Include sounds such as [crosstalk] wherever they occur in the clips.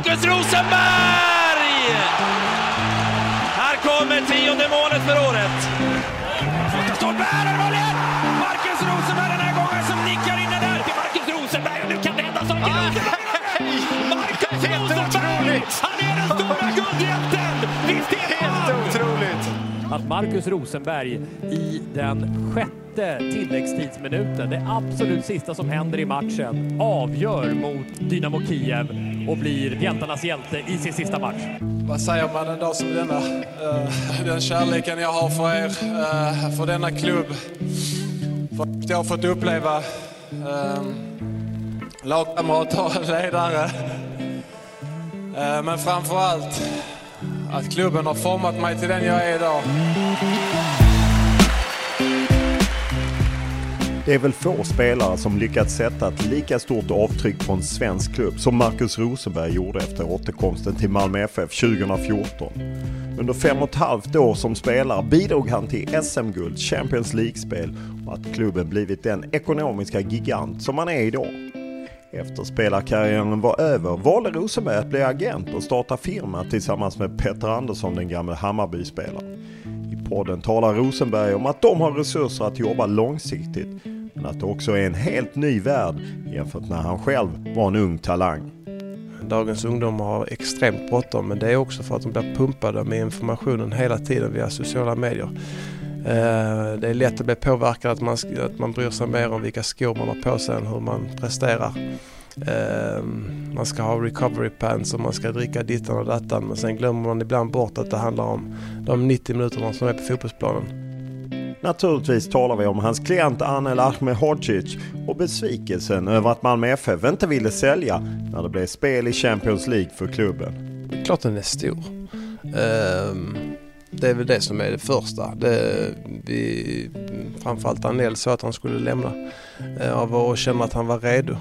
Marcus Rosenberg! Här kommer tionde målet för året. Första här är målet! Marcus Rosenberg den här gången som nickar in den där till Marcus Rosenberg. Och nu kan det hända saker. Marcus Rosenberg! Han är den stora Att Marcus Rosenberg i den sjätte tilläggstidsminuten, det absolut sista som händer i matchen, avgör mot Dynamo Kiev och blir hjältarnas hjälte i sin sista match. Vad säger man en dag som denna? Eh, den kärleken jag har för er, eh, för denna klubb. För att jag har fått uppleva eh, lagkamrater, ledare. Men framför allt att klubben har format mig till den jag är idag. Det är väl få spelare som lyckats sätta ett lika stort avtryck på en svensk klubb som Marcus Rosenberg gjorde efter återkomsten till Malmö FF 2014. Under fem och ett halvt år som spelare bidrog han till SM-guld, Champions League-spel och att klubben blivit den ekonomiska gigant som man är idag. Efter spelarkarriären var över valde Rosenberg att bli agent och starta firma tillsammans med Petter Andersson, den gamle Hammarby-spelaren. I podden talar Rosenberg om att de har resurser att jobba långsiktigt, men att det också är en helt ny värld jämfört när han själv var en ung talang. Dagens ungdomar har extremt bråttom men det är också för att de blir pumpade med informationen hela tiden via sociala medier. Eh, Det är lätt att bli påverkad att man, att man bryr sig mer om vilka skor man har på sig än hur man presterar. Eh, Man ska ha recovery pants och man ska dricka dittan och dattan men sen glömmer man ibland bort att det handlar om de 90 minuterna som är på fotbollsplanen. Naturligtvis talar vi om hans klient Anel Ahmedhodzic och besvikelsen över att Malmö FF inte ville sälja när det blev spel i Champions League för klubben. Det är klart den är stor. Ehm, Det är väl det som är det första. Det, vi, framförallt Anel sa att han skulle lämna eh, av och känna att han var redo.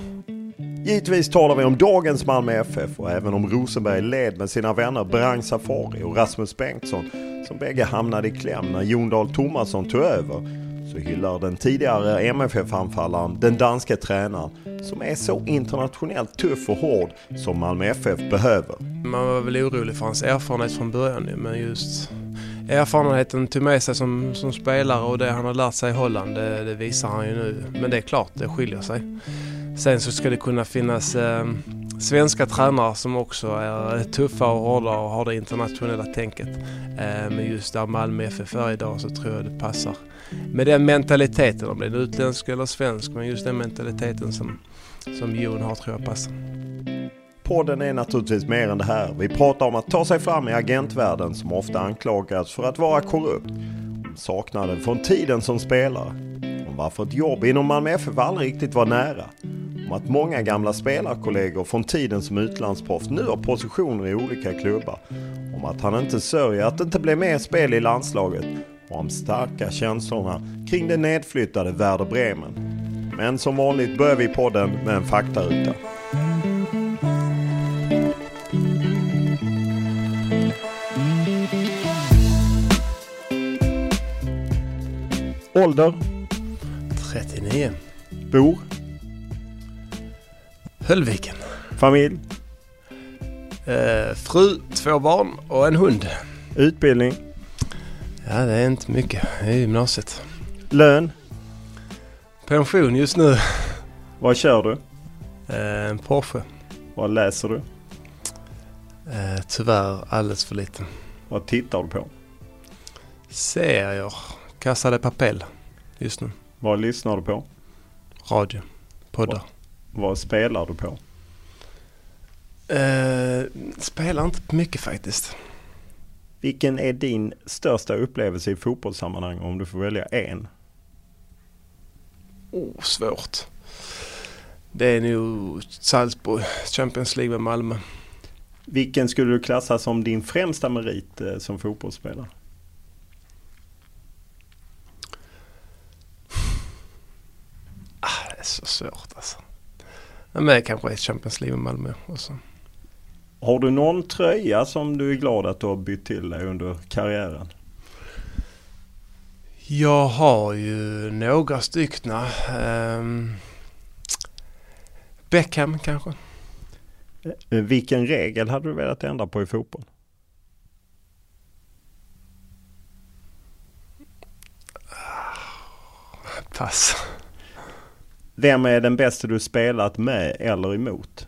Givetvis talar vi om dagens Malmö FF och även om Rosenberg led med sina vänner Brang Safari och Rasmus Bengtsson som bägge hamnade i kläm när Jon Dahl Tomasson tog över så hyllar den tidigare MFF-anfallaren den danske tränaren som är så internationellt tuff och hård som Malmö FF behöver. Man var väl orolig för hans erfarenhet från början men just erfarenheten tog med sig som, som spelare och det han har lärt sig i Holland, det, det visar han ju nu. Men det är klart, det skiljer sig. Sen så ska det kunna finnas eh, svenska tränare som också är tuffa och hårda och har det internationella tänket. Eh, men just där Malmö FF är idag så tror jag det passar. Med den mentaliteten, om det är utländsk eller svensk, men just den mentaliteten som, som Jon har tror jag passar. Podden är naturligtvis mer än det här. Vi pratar om att ta sig fram i agentvärlden som ofta anklagas för att vara korrupt. Om saknaden från tiden som spelare. Om varför ett jobb inom Malmö FF aldrig riktigt var nära. Om att många gamla spelarkollegor från tiden som utlandsproffs nu har positioner i olika klubbar. Om att han inte sörjer att det inte blev mer spel i landslaget. Och om starka känslorna kring det nedflyttade Werder Bremen. Men som vanligt börjar vi podden med en faktaruta. Ålder? 39. Bor? Höllviken. Familj? Eh, fru, två barn och en hund. Utbildning? Ja, det är inte mycket. Det är gymnasiet. Lön? Pension just nu. Vad kör du? Eh, en Porsche. Vad läser du? Eh, tyvärr alldeles för lite. Vad tittar du på? Serier. Casa de Papel just nu. Vad lyssnar du på? Radio. Poddar. Vad spelar du på? Eh, spelar inte mycket faktiskt. Vilken är din största upplevelse i fotbollssammanhang om du får välja en? Oh, svårt. Det är nog Salzburg, Champions League med Malmö. Vilken skulle du klassa som din främsta merit eh, som fotbollsspelare? Ah, det är så svårt alltså. Men det kanske är Champions League med Malmö också. Har du någon tröja som du är glad att du har bytt till dig under karriären? Jag har ju några styckna. Um, Beckham kanske. Eh, Vilken regel hade du velat ändra på i fotboll? Pass. Vem är den bästa du spelat med eller emot?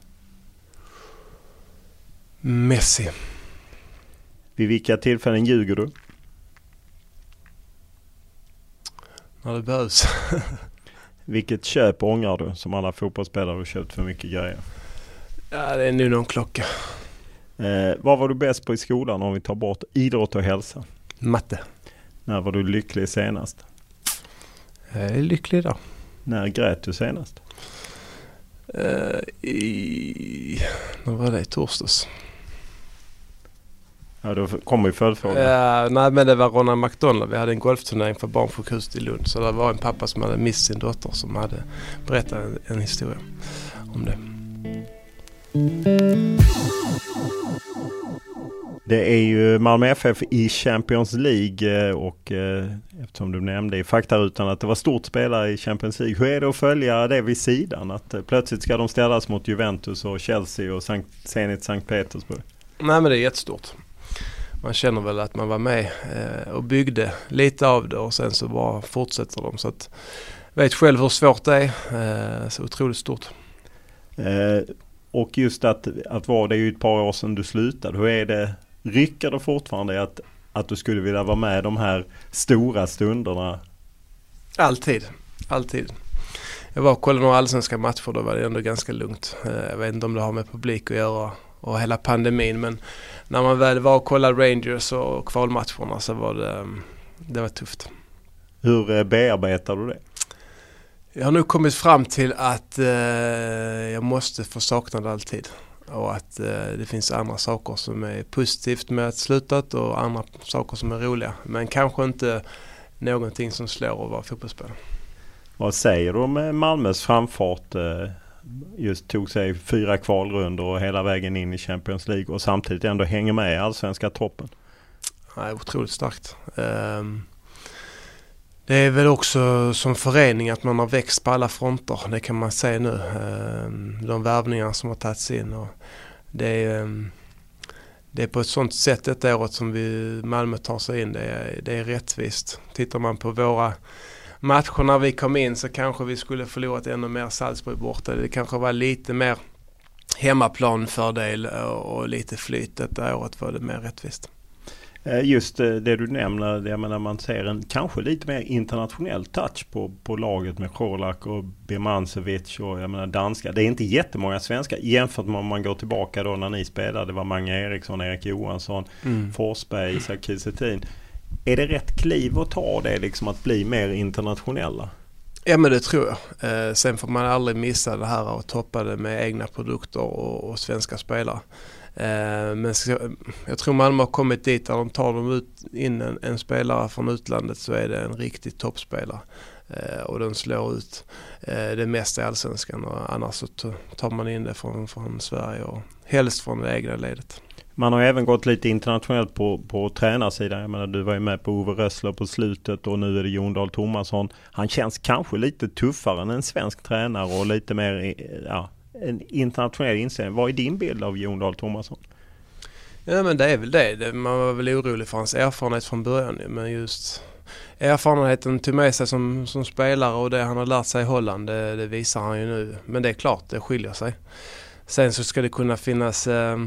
Messi. Vid vilka tillfällen ljuger du? När det behövs. [laughs] Vilket köp ångrar du som alla fotbollsspelare har köpt för mycket grejer? ja, det är nu någon klocka. Eh, vad var du bäst på i skolan om vi tar bort idrott och hälsa? Matte. När var du lycklig senast? Jag är lycklig då. När grät du senast? Uh, i... När var det? I torsdags? Ja, då kommer ju följdfrågan. Ja, nej men det var Ronald McDonald. Vi hade en golfturnering för barnsjukhuset i Lund. Så det var en pappa som hade mist sin dotter som hade berättat en, en historia om det. Det är ju Malmö FF i Champions League eh, och eh, eftersom du nämnde i faktarutan att det var stort spelare i Champions League. Hur är det att följa det vid sidan? Att eh, plötsligt ska de ställas mot Juventus och Chelsea och Sankt, Zenit Sankt Petersburg. Nej men det är jättestort. Man känner väl att man var med och byggde lite av det och sen så bara fortsätter de. Så att vet själv hur svårt det är. Så otroligt stort. Eh, och just att, att vara, det är ju ett par år sedan du slutade. Hur är det, rycker det fortfarande att, att du skulle vilja vara med de här stora stunderna? Alltid, alltid. Jag var och kollade några allsvenska matcher, då var det ändå ganska lugnt. Eh, Jag vet inte om det har med publik att göra och hela pandemin men när man väl var och kollade Rangers och kvalmatcherna så var det, mm, det var tufft. Hur eh, bearbetar du det? Jag har nu kommit fram till att eh, jag måste få sakna det alltid. Och att eh, det finns andra saker som är positivt med att slutat och andra saker som är roliga. Men kanske inte någonting som slår att vara fotbollsspelare. Vad säger du om eh, Malmös framfart? eh, Just tog sig fyra kvalrundor och hela vägen in i Champions League och samtidigt ändå hänger med i allsvenska toppen. Ja, otroligt starkt. Ehm, det är väl också som förening att man har växt på alla fronter. Det kan man säga nu. Ehm, de värvningar som har tagits in. Och det, är, ehm, det är på ett sånt sätt detta året som vi, Malmö tar sig in. Det är, det är rättvist. Tittar man på våra matcher när vi kom in så kanske vi skulle förlorat ännu mer Salzburg borta. Det kanske var lite mer hemmaplanfördel och lite flyt. Detta året var det mer rättvist. Eh, Just eh, det du nämner, jag menar man ser en kanske lite mer internationell touch på, på laget med Colak och Birmancevic och jag menar danska. Det är inte jättemånga svenskar jämfört med om man går tillbaka då när ni spelade. Det var Mange Eriksson, Erik Johansson, Mm. Forsberg, Isak Kiese. Är det rätt kliv att ta det liksom att bli mer internationella? Ja men det tror jag. Eh, sen får man aldrig missa det här och toppa det med egna produkter och, och svenska spelare. Eh, men jag tror Malmö har kommit dit där de tar dem ut, in en, en spelare från utlandet så är det en riktig toppspelare. Eh, och den slår ut eh, det mesta i allsvenskan och annars så tar man in det från, från Sverige och helst från det egna ledet. Man har även gått lite internationellt på, på tränarsidan. Jag menar, du var ju med på Ove Rössler på slutet och nu är det Jon Dahl Tomasson. Han känns kanske lite tuffare än en svensk tränare och lite mer ja, en internationell inställning. Vad är din bild av Jon Dahl Tomasson? Ja men det är väl det. Man var väl orolig för hans erfarenhet från början men just erfarenheten tog med sig som, som spelare och det han har lärt sig i Holland det, det, visar han ju nu. Men det är klart, det skiljer sig. Sen så ska det kunna finnas eh,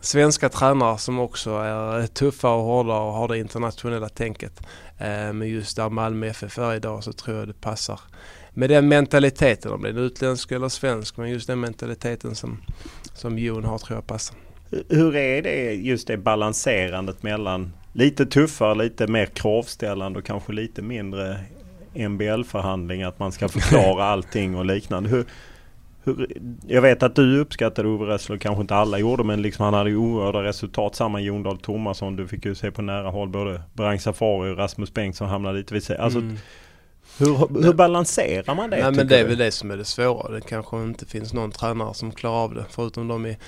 svenska tränare som också är tuffa och hårda och har det internationella tänket. Eh, men just där Malmö FF är idag så tror jag det passar med den mentaliteten, om det är utländsk eller svensk, men just den mentaliteten som, som Jon har tror jag passar. Hur är det just det balanserandet mellan lite tuffare, lite mer kravställande och kanske lite mindre MBL-förhandling, att man ska förklara [laughs] allting och liknande. Hur, hur, jag vet att du uppskattade Ove Rössler, kanske inte alla gjorde, men liksom han hade ju oerhörda resultat. Samma Jon Dahl Tomasson, du fick ju se på nära håll både Brang Safari och Rasmus Bengtsson hamnade lite vid sidan. Alltså, mm. Hur, hur balanserar man det? Nej, men det är väl det som är det svåra. Det kanske inte finns någon tränare som klarar av det förutom de i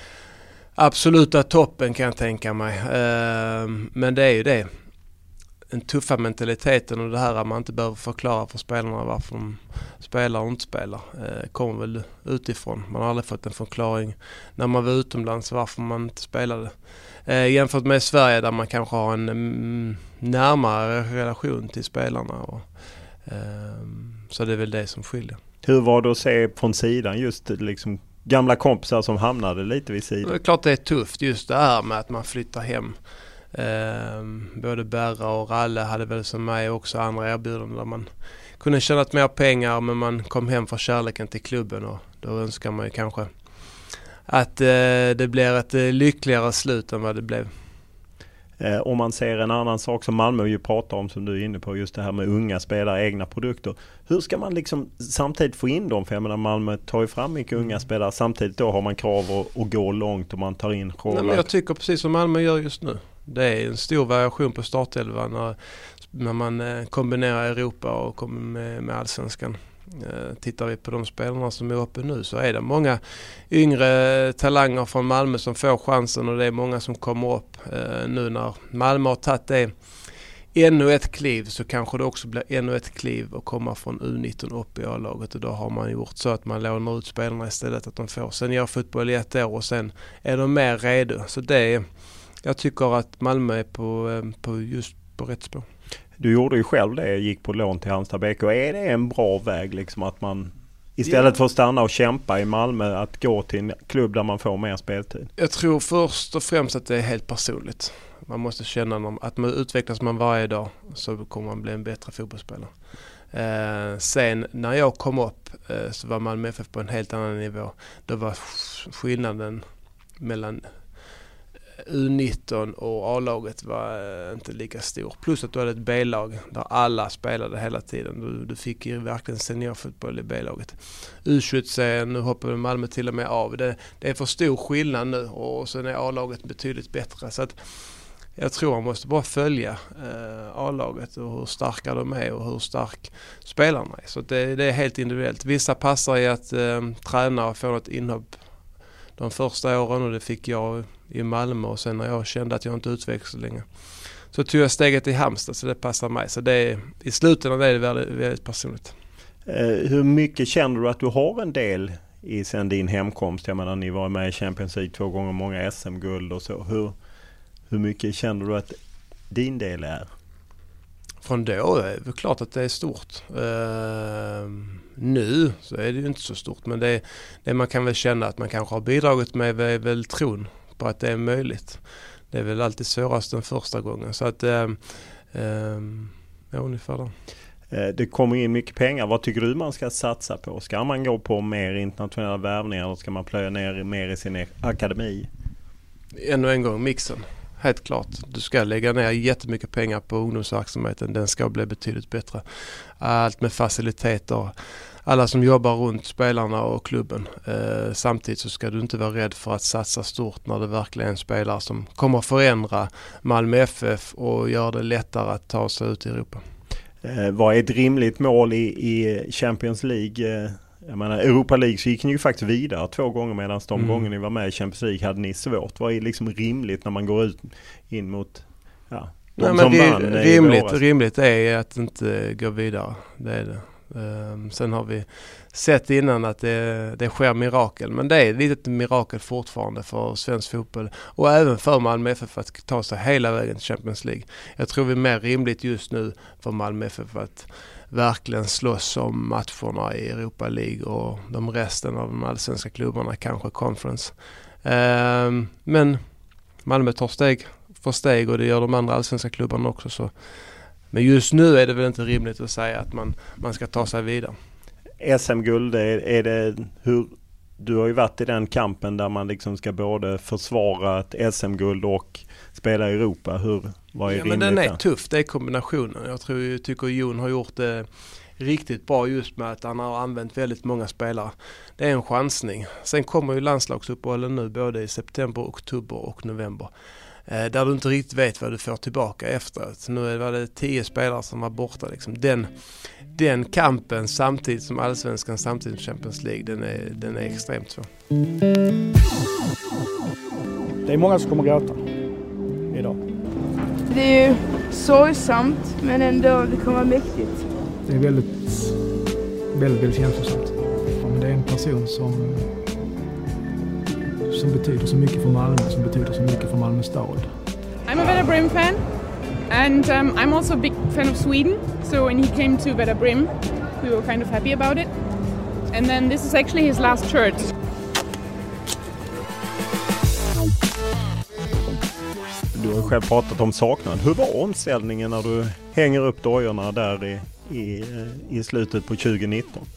absoluta toppen kan jag tänka mig. Ehm, men det är ju det. Den tuffa mentaliteten och det här att man inte behöver förklara för spelarna varför de spelar och inte spelar. Eh, kommer väl utifrån. Man har aldrig fått en förklaring när man var utomlands varför man inte spelade. Eh, jämfört med Sverige där man kanske har en mm, närmare relation till spelarna. Och, så det är väl det som skiljer. Hur var det att se från sidan just liksom gamla kompisar som hamnade lite vid sidan? Det är klart det är tufft just det här med att man flyttar hem. Um, både Berra och Ralle hade väl som mig också andra erbjudanden där man kunde tjänat mer pengar men man kom hem för kärleken till klubben och då önskar man ju kanske att uh, det blir ett uh, lyckligare slut än vad det blev. Eh, om man ser en annan sak som Malmö ju pratar om som du är inne på, just det här med unga spelare, egna produkter. Hur ska man liksom samtidigt få in dem? För jag menar Malmö tar ju fram mycket unga spelare. Samtidigt då har man krav att, att gå långt och man tar in Nej, men Jag tycker precis som Malmö gör just nu. Det är en stor variation på startelvan när, när man eh, kombinerar Europa och med, med allsvenskan. Eh, tittar vi på de spelarna som är uppe nu så är det många yngre talanger från Malmö som får chansen och det är många som kommer upp. Eh, nu när Malmö har tagit det ännu ett kliv så kanske det också blir ännu ett kliv att komma från U19 upp i A-laget och då har man gjort så att man lånar ut spelarna istället att de får seniorfotboll i ett år och sen är de mer redo. Så det jag tycker att Malmö är på, eh, på just på rätt spår. Du gjorde ju själv det, gick på lån till Halmstad BK. Är det en bra väg liksom att man istället ja. för att stanna och kämpa i Malmö att gå till en klubb där man får mer speltid? Jag tror först och främst att det är helt personligt. Man måste känna att man utvecklas man varje dag så kommer man bli en bättre fotbollsspelare. Eh, sen när jag kom upp eh, så var Malmö FF på en helt annan nivå. Då var skillnaden mellan U19 och A-laget var eh, inte lika stor. Plus att du hade ett B-lag där alla spelade hela tiden. Du, du fick ju verkligen seniorfotboll i B-laget. U21 nu hoppar Malmö till och med av. Det, det är för stor skillnad nu och sen är A-laget betydligt bättre. Så att jag tror man måste bara följa eh, A-laget och hur starka de är och hur stark spelarna är. Så det, det är helt individuellt. Vissa passar i att eh, träna och få något inhopp de första åren och det fick jag i Malmö och sen när jag kände att jag inte utvecklades längre så tog jag steget till Halmstad så det passar mig. Så det är, i slutändan är det väldigt, väldigt personligt. Eh, hur mycket känner du att du har en del i sen din hemkomst? Jag menar ni var med i Champions League två gånger, många SM-guld och så. Hur, hur mycket känner du att din del är? Från då är det klart att det är stort. Uh, nu så är det ju inte så stort men det, det man kan väl känna att man kanske har bidragit med är väl tron på att det är möjligt. Det är väl alltid svårast den första gången. Så att, eh, eh, ja ungefär där. Eh, det kommer in mycket pengar. Vad tycker du man ska satsa på? Ska man gå på mer internationella värvningar eller ska man plöja ner mer i sin akademi? Ännu en gång mixen. Helt klart. Du ska lägga ner jättemycket pengar på ungdomsverksamheten. Den ska bli betydligt bättre. Allt med faciliteter alla som jobbar runt spelarna och klubben. Eh, samtidigt så ska du inte vara rädd för att satsa stort när det verkligen är en spelare som kommer förändra Malmö FF och göra det lättare att ta sig ut i Europa. Eh, vad är ett rimligt mål i, i Champions League? Eh, jag menar Europa League så gick ni ju faktiskt vidare två gånger medan de mm. gånger ni var med i Champions League hade ni svårt. Vad är liksom rimligt när man går ut in mot ja, de Nej, som men vann rimligt, rimligt är att inte gå vidare. Det är det. Ehm, sen har vi sett innan att det, det sker mirakel. Men det är ett litet mirakel fortfarande för svensk fotboll och även för Malmö FF att ta sig hela vägen till Champions League. Jag tror det är mer rimligt just nu för Malmö FF att verkligen slåss om matcherna i Europa League och de resten av de allsvenska klubbarna, kanske Conference. Ehm, men Malmö tar steg för steg och det gör de andra allsvenska klubbarna också. Så. Men just nu är det väl inte rimligt att säga att man, man ska ta sig vidare. SM-guld, är, är det hur du har ju varit i den kampen där man liksom ska både försvara ett SM-guld och spela i Europa. Hur, vad är ja, men Den är där? tuff, det är kombinationen. Jag tror, tycker Jon har gjort det riktigt bra just med att han har använt väldigt många spelare. Det är en chansning. Sen kommer ju landslagsuppehållen nu både i september, oktober och november. Eh, där du inte riktigt vet vad du får tillbaka efteråt. Nu var det tio spelare som var borta. Liksom. Den, den kampen samtidigt som allsvenskan, samtidigt som Champions League, den är, den är extremt svår. Det är många som kommer gråta idag. Det är ju sorgsamt men ändå, det kommer vara mäktigt. Det är väldigt, väldigt, väldigt känslosamt. Det är en person som som betyder så mycket för Malmö, som betyder så mycket för Malmö stad. I'm a Werder Bremen fan and um, I'm also a big fan of Sweden. So when he came to Werder Bremen, we were kind of happy about it. And then this is actually his last shirt. Du har själv pratat om saknad. Hur var omställningen när du hänger upp dojorna där i, i, i slutet på 2019?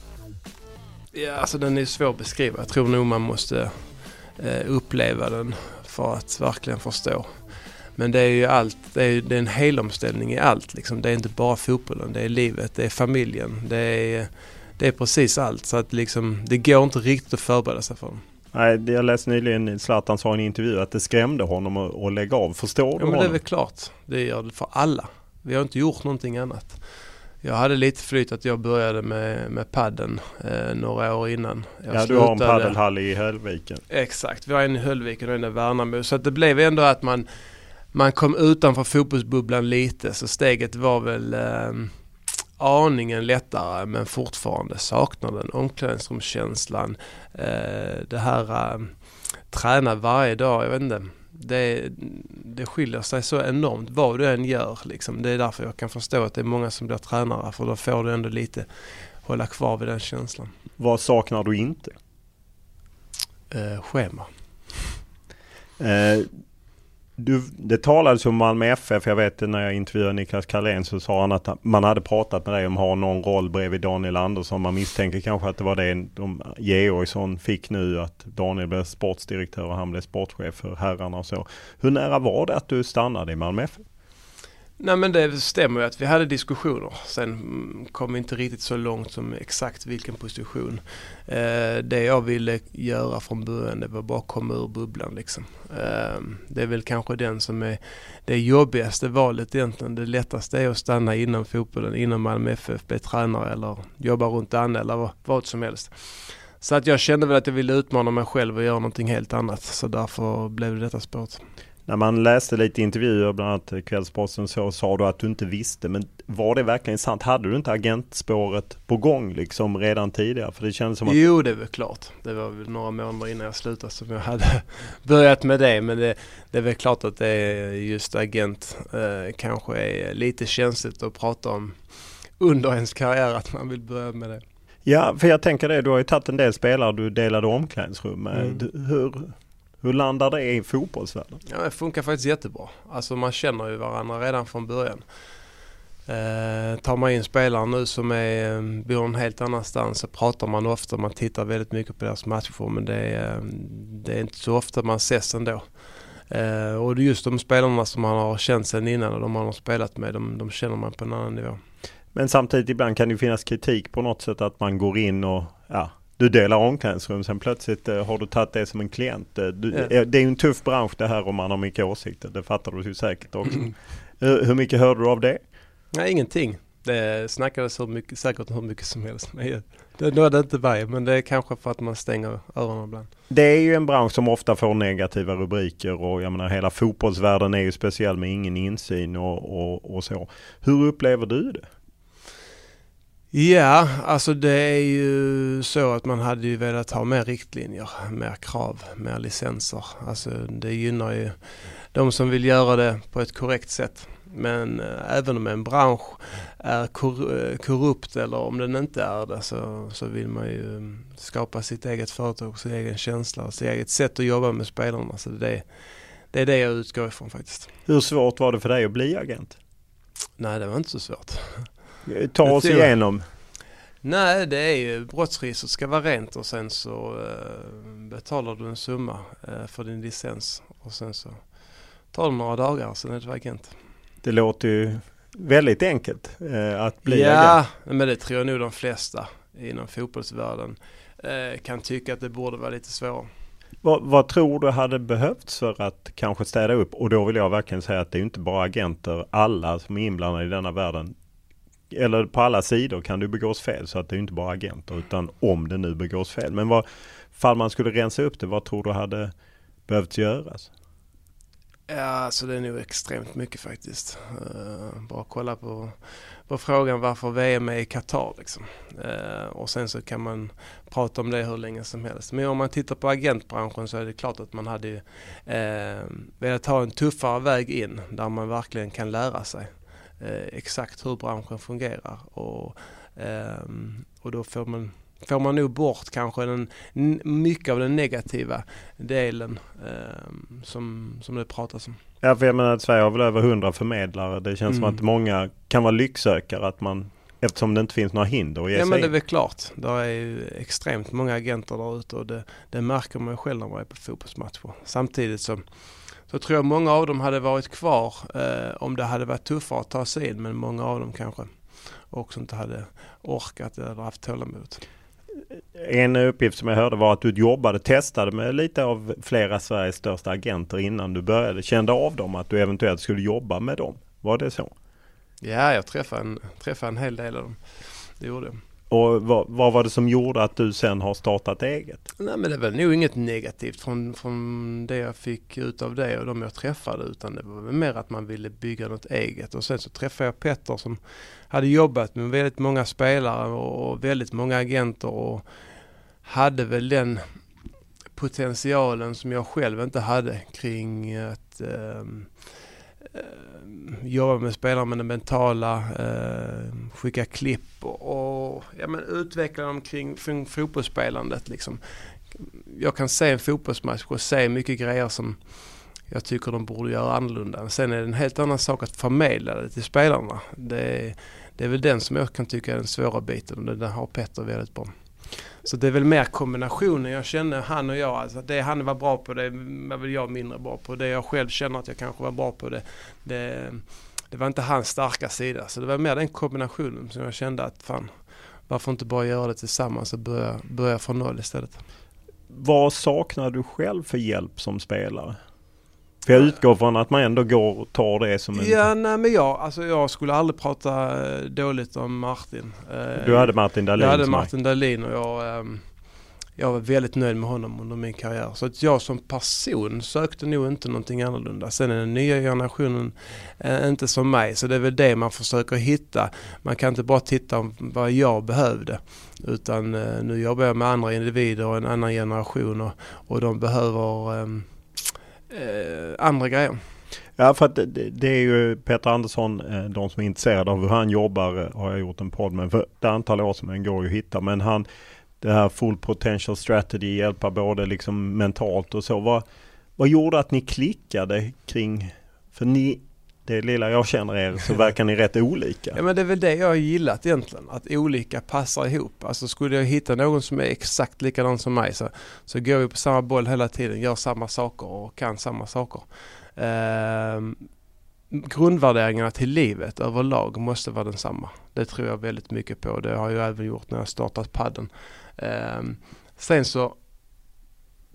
Ja, alltså den är svår att beskriva. Jag tror nog man måste uppleva den för att verkligen förstå. Men det är ju allt, det är, det är en helomställning i allt liksom. Det är inte bara fotbollen, det är livet, det är familjen, det är, det är precis allt. Så att liksom, det går inte riktigt att förbereda sig för det. Nej, jag läste nyligen Zlatan sa i en intervju att det skrämde honom att, lägga av. Förstår du ja, honom? men det är väl klart. Det gör det för alla. Vi har inte gjort någonting annat. Jag hade lite flyt att jag började med, med padden eh, några år innan. Jag ja, slutade, du har en paddelhall i Höllviken. Exakt, vi har en i Höllviken och en i Värnamo. Så det blev ändå att man, man kom utanför fotbollsbubblan lite. Så steget var väl eh, aningen lättare men fortfarande saknar den omklädningsrumskänslan. Eh, det här eh, träna varje dag, jag vet inte det, det skiljer sig så enormt vad du än gör. Liksom. Det är därför jag kan förstå att det är många som blir tränare för då får du ändå lite hålla kvar vid den känslan. Vad saknar du inte? Eh, schema. Eh, du, det talades om Malmö FF. Jag vet när jag intervjuade Niklas Carlén så sa han att man hade pratat med dig om att ha någon roll bredvid Daniel Andersson. Man misstänker kanske att det var det de Georgsson fick nu. Att Daniel blev sportsdirektör och han blev sportchef för herrarna och så. Hur nära var det att du stannade i Malmö FF? Nej men det stämmer ju att vi hade diskussioner. Sen mm, kom vi inte riktigt så långt som exakt vilken position. Eh, det jag ville göra från början det var bara att komma ur bubblan liksom. Eh, det är väl kanske den som är det jobbigaste valet egentligen. Det lättaste är att stanna inom fotbollen, inom Malmö FF, bli tränare eller jobba runt Danne eller vad som helst. Så att jag kände väl att jag ville utmana mig själv och göra någonting helt annat. Så därför blev det detta spåret. När man läste lite intervjuer, bland annat Kvällsposten, så sa du att du inte visste. Men var det verkligen sant? Hade du inte agentspåret på gång liksom redan tidigare? För det kändes som att... Jo, det väl klart. Det var väl några månader innan jag slutade som jag hade [laughs] börjat med det. Men det, det är väl klart att det är just agent eh, kanske är lite känsligt att prata om under ens karriär att man vill börja med det. Ja, för jag tänker det. Du har ju tagit en del spelare du delade omklädningsrum med. Mm. Hur, hur landar det i fotbollsvärlden? Ja, det funkar faktiskt jättebra. Alltså man känner ju varandra redan från början. Eh, tar man in spelare nu som är, eh, bor en helt annanstans så pratar man ofta, man tittar väldigt mycket på deras matcher men det är, eh, det är inte så ofta man ses ändå. Eh, och just de spelarna som man har känt sen innan och de man har spelat med, de, de känner man på en annan nivå. Men samtidigt ibland kan det finnas kritik på något sätt att man går in och ja, du delar omklädningsrum, sen plötsligt eh, har du tagit det som en klient. Eh, du, ja. Det är ju en tuff bransch det här om man har mycket åsikter, det fattar du ju säkert också. [clears throat] hur, hur mycket hörde du av det? Nej, ingenting. Det snackades hur mycket, säkert hur mycket som helst. Men det nådde inte mig, men det är kanske för att man stänger öronen ibland. Det är ju en bransch som ofta får negativa rubriker och jag menar hela fotbollsvärlden är ju speciell med ingen insyn och, och, och så. Hur upplever du det? Ja, alltså det är ju så att man hade ju velat ha mer riktlinjer, mer krav, mer licenser. Alltså det gynnar ju de som vill göra det på ett korrekt sätt. Men eh, även om en bransch är kor korrupt eller om den inte är det så, så vill man ju mm, skapa sitt eget företag, sin egen känsla och sitt eget sätt att jobba med spelarna. Så det, det är det jag utgår ifrån faktiskt. Hur svårt var det för dig att bli agent? Nej, det var inte så svårt. Ta oss igenom. Nej, det är ju brottsregistret ska vara rent och sen så eh, betalar du en summa eh, för din licens och sen så tar det några dagar sen är du agent. Det låter ju väldigt enkelt eh, att bli ja, agent. Ja, men det tror jag nog de flesta inom fotbollsvärlden kan tycka att det borde vara lite svårare. Vad, vad, tror du hade behövts för att kanske städa upp? Och då vill jag verkligen säga att det är inte bara agenter. Alla som är inblandade i denna världen eller på alla sidor kan det begås fel så att det är inte bara agenter utan om det nu begås fel. Men vad, fall man skulle rensa upp det, vad tror du hade behövt göras? Ja, alltså det är nog extremt mycket faktiskt. Uh, bara kolla på, på frågan varför VM är i Qatar liksom. Uh, och sen så kan man prata om det hur länge som helst. Men om man tittar på agentbranschen så är det klart att man hade uh, velat ha en tuffare väg in där man verkligen kan lära sig exakt hur branschen fungerar. Och, och då får man får man nog bort kanske den, mycket av den negativa delen eh, som, som det pratas om. Ja, för jag menar att Sverige har väl över hundra förmedlare. Det känns mm. som att många kan vara lycksökare att man Eftersom det inte finns några hinder att ge Ja sig men det är väl klart. Det är ju extremt många agenter där ute och det, det märker man ju själv när man är på fotbollsmatcher. Samtidigt så, så tror jag många av dem hade varit kvar eh, om det hade varit tuffare att ta sig in men många av dem kanske också inte hade orkat eller haft tålamod. En uppgift som jag hörde var att du jobbade, testade med lite av flera Sveriges största agenter innan du började. Kände av dem att du eventuellt skulle jobba med dem. Var det så? Ja, jag träffade en, träffade en hel del av dem. Det gjorde jag. Och vad, vad, var det som gjorde att du sen har startat eget? Nej men det var nog inget negativt från, från det jag fick ut av det och de jag träffade utan det var mer att man ville bygga något eget och sen så träffade jag Petter som hade jobbat med väldigt många spelare och väldigt många agenter och hade väl den potentialen som jag själv inte hade kring att eh, Ehm, jobba med spelare med det mentala, eh, skicka klipp och, och ja, men utveckla dem kring, fotbollsspelandet. Liksom. Jag kan se en fotbollsmatch och se mycket grejer som jag tycker de borde göra annorlunda. Sen är det en helt annan sak att förmedla det till spelarna. Det, det är väl den som jag kan tycka är den svåra biten och den har Petter väldigt bra. Så det är väl mer kombinationen. Jag känner han och jag, alltså det han var bra på det var väl jag mindre bra på. Det jag själv känner att jag kanske var bra på det, det, det var inte hans starka sida. Så det var mer den kombinationen som jag kände att fan, varför inte bara göra det tillsammans och börja, börja från noll istället. Vad saknar du själv för hjälp som spelare? För jag utgår från att man ändå går och tar det som en... Ja, nej men jag, alltså jag skulle aldrig prata eh, dåligt om Martin. Eh, du hade Martin Dahlin Jag hade Martin Dahlin och jag, ehm, jag var väldigt nöjd med honom under min karriär. Så att jag som person sökte nog inte någonting annorlunda. Sen är den nya generationen eh, inte som mig, så det är väl det man försöker hitta. Man kan inte bara titta på vad jag behövde. Utan nu jobbar jag med andra individer och en annan generation och, och de behöver um, eh, andra grejer. Ja, för att det, det, är ju Peter Andersson, eh, de som är intresserade av hur han jobbar eh, har jag gjort en podd med för ett antal år sedan, den går ju att hitta. Men han, det här full potential strategy hjälpa både liksom mentalt och så. Vad, vad gjorde att ni klickade kring, för ni, det lilla jag känner er så verkar ni rätt olika. Ja men det är väl det jag har gillat egentligen, att olika passar ihop. Alltså skulle jag hitta någon som är exakt likadan som mig så, så går vi på samma boll hela tiden, gör samma saker och kan samma saker. Eh, grundvärderingarna till livet överlag måste vara densamma. Det tror jag väldigt mycket på. Det har jag även gjort när jag startat padden. Eh, sen så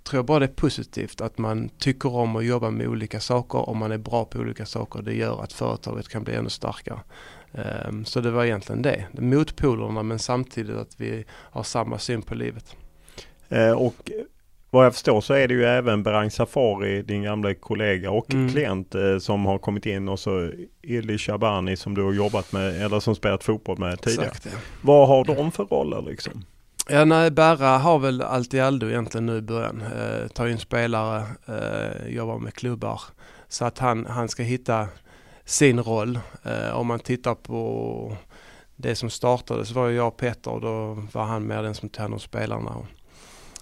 tror jag bara det är positivt att man tycker om att jobba med olika saker och man är bra på olika saker. Det gör att företaget kan bli ännu starkare. Um, så det var egentligen det. Motpolerna men samtidigt att vi har samma syn på livet. Eh, och vad jag förstår så är det ju även Berang Safari, din gamla kollega och mm. klient eh, som har kommit in och så Ili Shabani som du har jobbat med eller som spelat fotboll med tidigare. Vad har de för roller liksom? Ja, nej, Berra har väl allt i allo egentligen nu i början. Eh, tar in spelare, eh, jobbar med klubbar. Så att han, han ska hitta sin roll. Eh, om man tittar på det som startade så var jag och Petter och då var han mer den som tog hand om spelarna och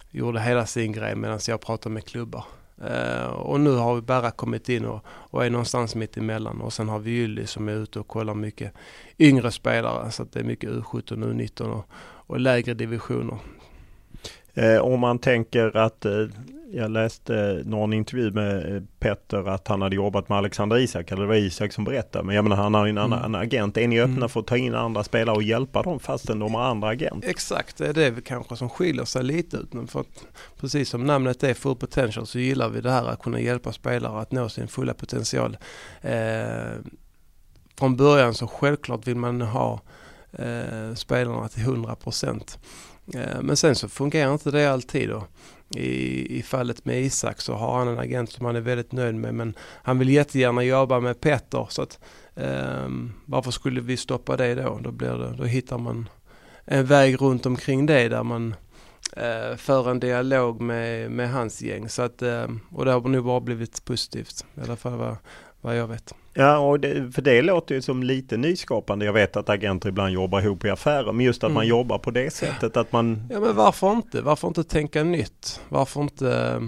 gjorde hela sin grej medan jag pratade med klubbar. Eh, och nu har vi Berra kommit in och, och är någonstans mitt emellan och sen har vi Ylli som är ute och kollar mycket yngre spelare så att det är mycket U17 och U19 och, och lägre divisioner. Eh, om man tänker att eh, jag läste någon intervju med eh, Petter att han hade jobbat med Alexander Isak, eller det var Isak som berättade. Men jag menar han har ju en annan mm. agent. Är ni öppna mm. för att ta in andra spelare och hjälpa dem fastän de har andra agent? Exakt, det är det kanske som skiljer sig lite ut. För att, precis som namnet är Full Potential så gillar vi det här att kunna hjälpa spelare att nå sin fulla potential. Eh, från början så självklart vill man ha eh, spelarna till 100 procent. Eh, men sen så fungerar inte det alltid. Då. I, I fallet med Isak så har han en agent som han är väldigt nöjd med men han vill jättegärna jobba med Petter så att eh, varför skulle vi stoppa det då? Då, blir det, då hittar man en väg runt omkring det där man eh, för en dialog med, med hans gäng. Så att, ehm, och det har nog bara blivit positivt i alla fall vad, vad jag vet. Ja, och det, för det låter ju som lite nyskapande. Jag vet att agenter ibland jobbar ihop i affärer, men just att mm. man jobbar på det sättet att man... Ja, men varför inte? Varför inte tänka nytt? Varför inte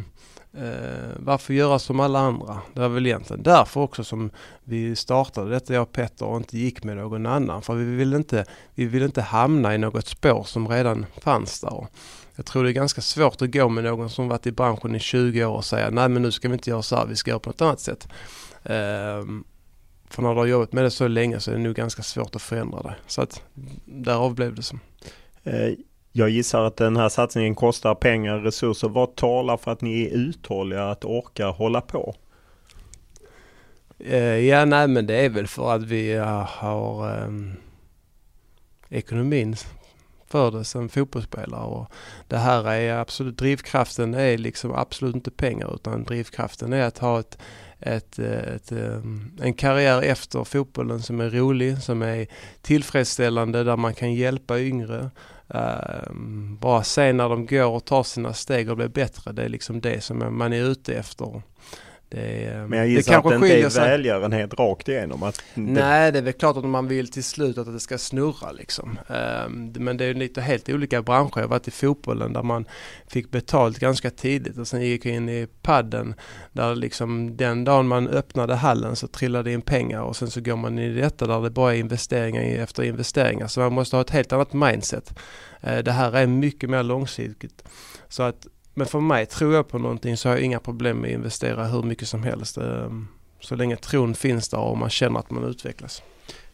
eh, varför göra som alla andra? Det var väl egentligen därför också som vi startade detta, jag och Petter, och inte gick med någon annan. För vi vill inte, vi vill inte hamna i något spår som redan fanns där. Jag tror det är ganska svårt att gå med någon som varit i branschen i 20 år och säga nej men nu ska vi inte göra så här, vi ska göra på något annat sätt. Um, för när du har jobbat med det så länge så är det nog ganska svårt att förändra det. Så att därav blev det så. Eh, jag gissar att den här satsningen kostar pengar, och resurser. Vad talar för att ni är uthålliga att orka hålla på? Eh, ja, nej men det är väl för att vi har um, ekonomin för det som fotbollsspelare. Och det här är absolut, drivkraften är liksom absolut inte pengar utan drivkraften är att ha ett ett, ett, ehm, en karriär efter fotbollen som är rolig, som är tillfredsställande, där man kan hjälpa yngre. Ehm, bara se när de går och tar sina steg och blir bättre, det är liksom det som man är ute efter. Det, men jag gissar att det inte är välgörenhet rakt igenom? Att Nej, det är väl klart att man vill till slut att det ska snurra liksom. Um, men det är lite helt olika branscher. Jag har varit i fotbollen där man fick betalt ganska tidigt och sen gick jag in i padden där liksom den dagen man öppnade hallen så trillade det in pengar och sen så går man in i detta där det bara är investeringar efter investeringar. Så man måste ha ett helt annat mindset. Uh, det här är mycket mer långsiktigt. Så att men för mig, tror jag på någonting så har jag inga problem med att investera hur mycket som helst. Ehm, så länge tron finns där och man känner att man utvecklas.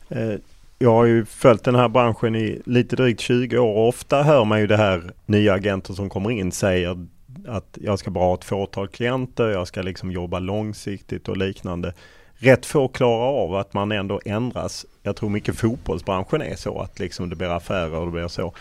Eh, jag har ju följt den här branschen i lite drygt 20 år och ofta hör man ju det här nya agenter som kommer in säger att jag ska bara ha ett fåtal klienter, jag ska liksom jobba långsiktigt och liknande. Rätt få klarar av att man ändå ändras. Jag tror mycket fotbollsbranschen är så att liksom det blir affärer och det blir så.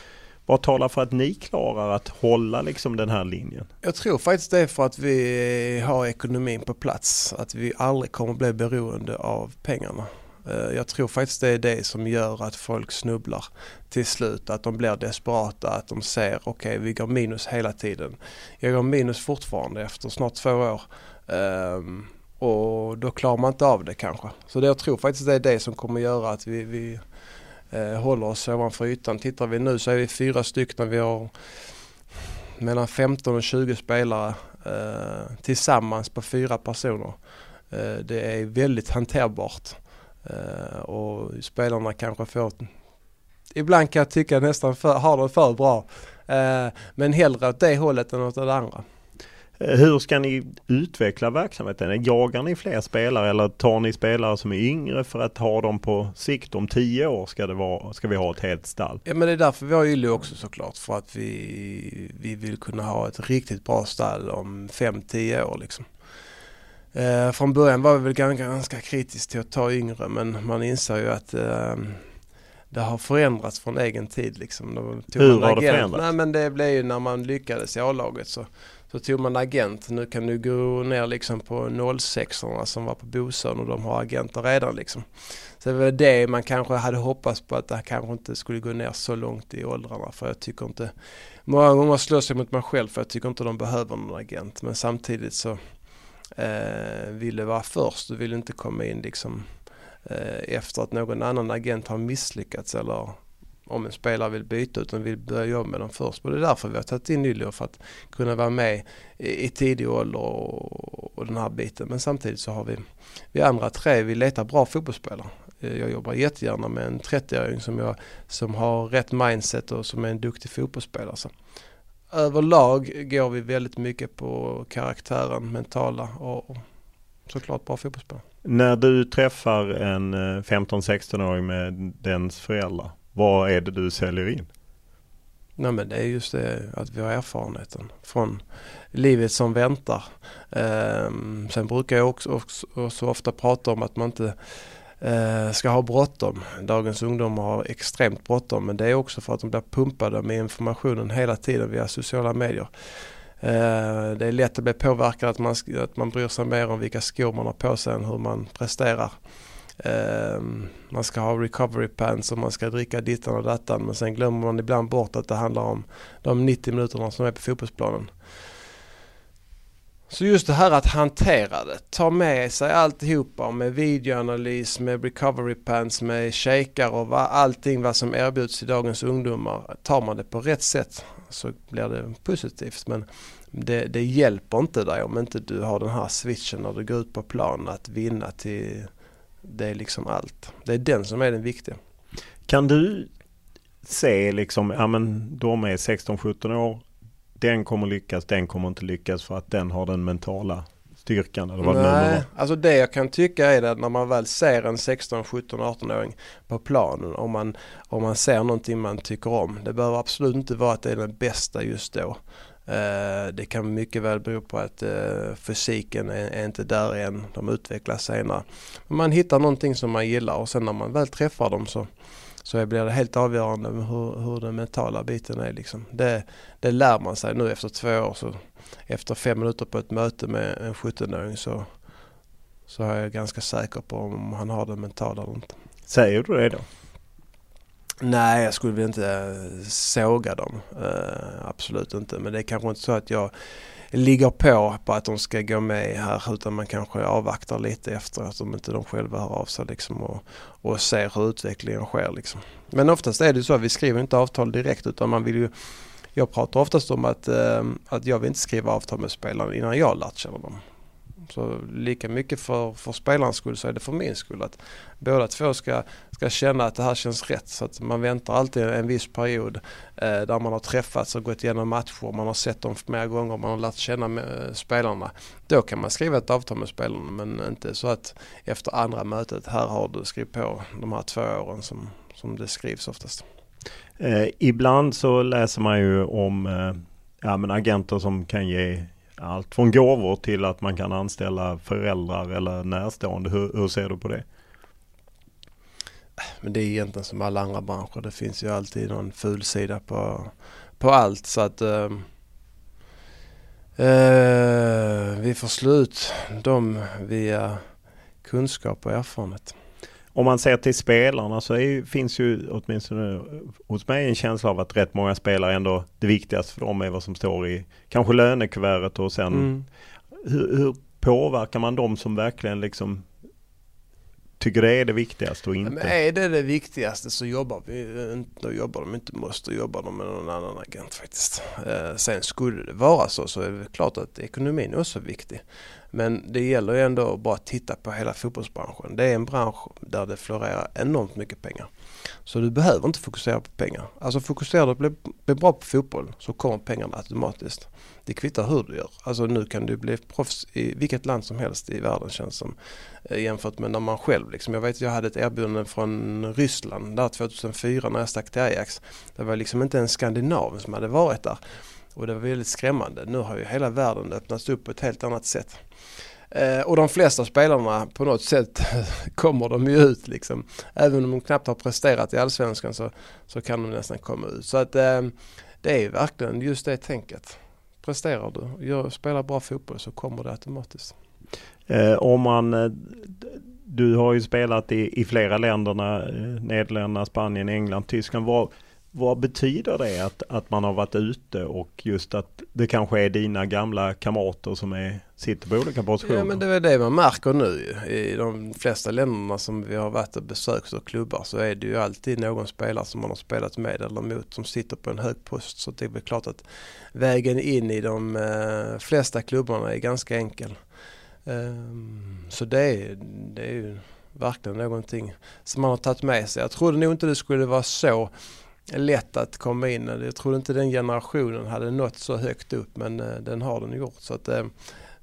Vad talar för att ni klarar att hålla liksom den här linjen? Jag tror faktiskt det är för att vi har ekonomin på plats. Att vi aldrig kommer bli beroende av pengarna. Eh, jag tror faktiskt det är det som gör att folk snubblar till slut. Att de blir desperata, att de ser okej okay, vi går minus hela tiden. Jag går minus fortfarande efter snart två år. Um, och då klarar man inte av det kanske. Så det, jag tror faktiskt det är det som kommer göra att vi, vi Eh, håller oss ovanför ytan. Tittar vi nu så är vi fyra stycken. Vi har mellan 15 och 20 spelare eh, tillsammans på fyra personer. Eh, det är väldigt hanterbart eh, och spelarna kanske får Ibland kan jag tycka nästan för, har det för bra. Eh, men hellre åt det hållet än åt det andra. Hur ska ni utveckla verksamheten? Jagar ni fler spelare eller tar ni spelare som är yngre för att ha dem på sikt? Om tio år ska, det vara, ska vi ha ett helt stall. Ja men det är därför vi har Ylly också såklart. För att vi, vi vill kunna ha ett riktigt bra stall om fem tio år liksom. Eh, från början var vi väl ganska, ganska kritiska till att ta yngre men man inser ju att eh, det har förändrats från egen tid. Liksom. Hur har det förändrats? Nej, men det blev ju när man lyckades i A-laget så, så tog man agent. Nu kan du gå ner liksom på 06 som var på Bosön och de har agenter redan. Liksom. Så det var det man kanske hade hoppats på att det kanske inte skulle gå ner så långt i åldrarna. För jag tycker inte, många gånger slåss jag mot mig själv för jag tycker inte de behöver någon agent. Men samtidigt så eh, ville vara först och vill inte komma in liksom eh, efter att någon annan agent har misslyckats eller om en spelare vill byta utan vill börja jobba med dem först. Och det är därför vi har tagit in Ylio för att kunna vara med i, i tidig ålder och, och, den här biten. Men samtidigt så har vi, vi andra tre, vi letar bra fotbollsspelare. Eh, jag jobbar jättegärna med en 30-åring som, som har rätt mindset och som är en duktig fotbollsspelare. Så överlag går vi väldigt mycket på karaktären, mentala och såklart bra fotbollsspelare. När du träffar en eh, 15-16-åring med dens föräldrar, vad är det du säljer in? Nej men det är just det att vi har erfarenheten från livet som väntar. Um, sen brukar jag också, också, också, ofta prata om att man inte uh, ska ha bråttom. Dagens ungdomar har extremt bråttom men det är också för att de blir pumpade med informationen hela tiden via sociala medier. Uh, det är lätt att bli påverkad att man, att man bryr sig mer om vilka skor man har på sig än hur man presterar. Ehm, man ska ha recovery pants och man ska dricka dittan och dattan men sen glömmer man ibland bort att det handlar om de 90 minuterna som är på fotbollsplanen. Så just det här att hantera det, ta med sig alltihopa med videoanalys, med recovery pants, med shakar och vad, allting vad som erbjuds till dagens ungdomar. Tar man det på rätt sätt så blir det positivt men det, det hjälper inte dig om inte du har den här switchen när du går ut på plan att vinna till det är liksom allt. Det är den som är den viktiga. Kan du se liksom, ja men de är 16-17 år, den kommer lyckas, den kommer inte lyckas för att den har den mentala styrkan eller vad Nej, det nu alltså det jag kan tycka är att när man väl ser en 16, 17, 18-åring på planen om man, om man ser någonting man tycker om. Det behöver absolut inte vara att det är den bästa just då. Eh, det kan mycket väl bero på att eh, fysiken är inte där än, de utvecklas senare. Man hittar någonting som man gillar och sen när man väl träffar dem så, så blir det helt avgörande hur, hur den mentala biten är. Liksom. Det, det lär man sig nu efter två år. Så efter fem minuter på ett möte med en 17-åring så, så är jag ganska säker på om han har det mentala eller inte. Säger du det då? Nej, jag skulle väl inte eh, såga dem. Uh, absolut inte. Men det är kanske inte så att jag ligger på på att de ska gå med här utan man kanske avvaktar lite efter att de inte de själva hör av sig liksom och, och ser hur utvecklingen sker. Liksom. Men oftast är det så att vi skriver inte avtal direkt utan man vill ju jag pratar oftast om att, uh, att jag vill inte skriva avtal med spelarna innan jag lärt känna dem. Så lika mycket för, för spelarens skull så är det för min skull att båda två ska, ska känna att det här känns rätt. Så att man väntar alltid en viss period eh, där man har träffats och gått igenom matcher. Man har sett dem flera gånger, man har lärt känna med, eh, spelarna. Då kan man skriva ett avtal med spelarna men inte så att efter andra mötet, här har du skrivit på de här två åren som, som det skrivs oftast. Eh, ibland så läser man ju om eh, ja, men agenter som kan ge allt från gåvor till att man kan anställa föräldrar eller närstående. Hur, hur ser du på det? Men det är egentligen som alla andra branscher. Det finns ju alltid någon ful sida på, på allt. Så att ehm, eh, vi får slut dem via kunskap och erfarenhet. Om man ser till spelarna så är, finns ju åtminstone hos mig en känsla av att rätt många spelare ändå det viktigaste för dem är vad som står i kanske lönekuvertet och sen mm. hur, hur, påverkar man dem som verkligen liksom tycker det är det viktigaste och inte? Men är det det viktigaste så jobbar vi då jobbar de inte måste jobba de med någon annan agent faktiskt. Eh, sen skulle det vara så så är det klart att ekonomin är också viktig. Men det gäller ju ändå att bara titta på hela fotbollsbranschen. Det är en bransch där det florerar enormt mycket pengar. Så du behöver inte fokusera på pengar. Alltså fokuserar du på att bli, bra på fotboll så kommer pengarna automatiskt. Det kvittar hur du gör. Alltså nu kan du bli proffs i vilket land som helst i världen känns som. Eh, jämfört med när man själv liksom. Jag vet jag hade ett erbjudande från Ryssland där 2004 när jag stack till Ajax. Det var liksom inte en skandinav som hade varit där. Och det var väldigt skrämmande. Nu har ju hela världen öppnats upp på ett helt annat sätt. Eh, och de flesta spelarna på något sätt [laughs] kommer de ju ut liksom. Även om de knappt har presterat i allsvenskan så, så kan de nästan komma ut. Så att eh, det är ju verkligen just det tänket. Presterar du, gör, spelar bra fotboll så kommer det automatiskt. Eh, om man, eh, du har ju spelat i, i flera länderna, eh, Nederländerna, Spanien, England, Tyskland. Var, vad betyder det att, att man har varit ute och just att det kanske är dina gamla kamrater som är, sitter på olika positioner? Ja men det är det man märker nu i de flesta länderna som vi har varit och besökt och klubbar så är det ju alltid någon spelare som man har spelat med eller mot som sitter på en hög post. Så det är väl klart att vägen in i de eh, flesta klubbarna är ganska enkel. Ehm, så det är, det är ju verkligen någonting som man har tagit med sig. Jag trodde nog inte det skulle vara så lätt att komma in. Jag trodde inte den generationen hade nått så högt upp men eh, den har den gjort. Så, att, eh,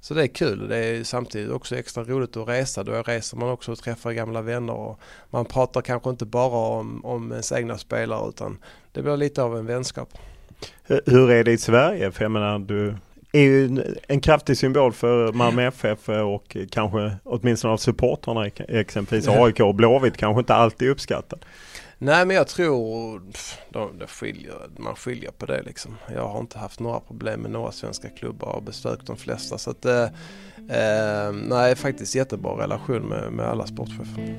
så det är kul. Det är samtidigt också extra roligt att resa. Då reser man också och träffar gamla vänner. Och man pratar kanske inte bara om, om ens egna spelare utan det blir lite av en vänskap. Hur är det i Sverige? För jag menar, du är ju en kraftig symbol för Malmö [laughs] FF och kanske åtminstone av supportrarna exempelvis AIK och Blåvitt kanske inte alltid uppskattar. Nej men jag tror de, de skiljer, man skiljer på det liksom. Jag har inte haft några problem med några svenska klubbar och besökt de flesta. Så att, eh, eh, nej faktiskt jättebra relation med, med alla sportchefer.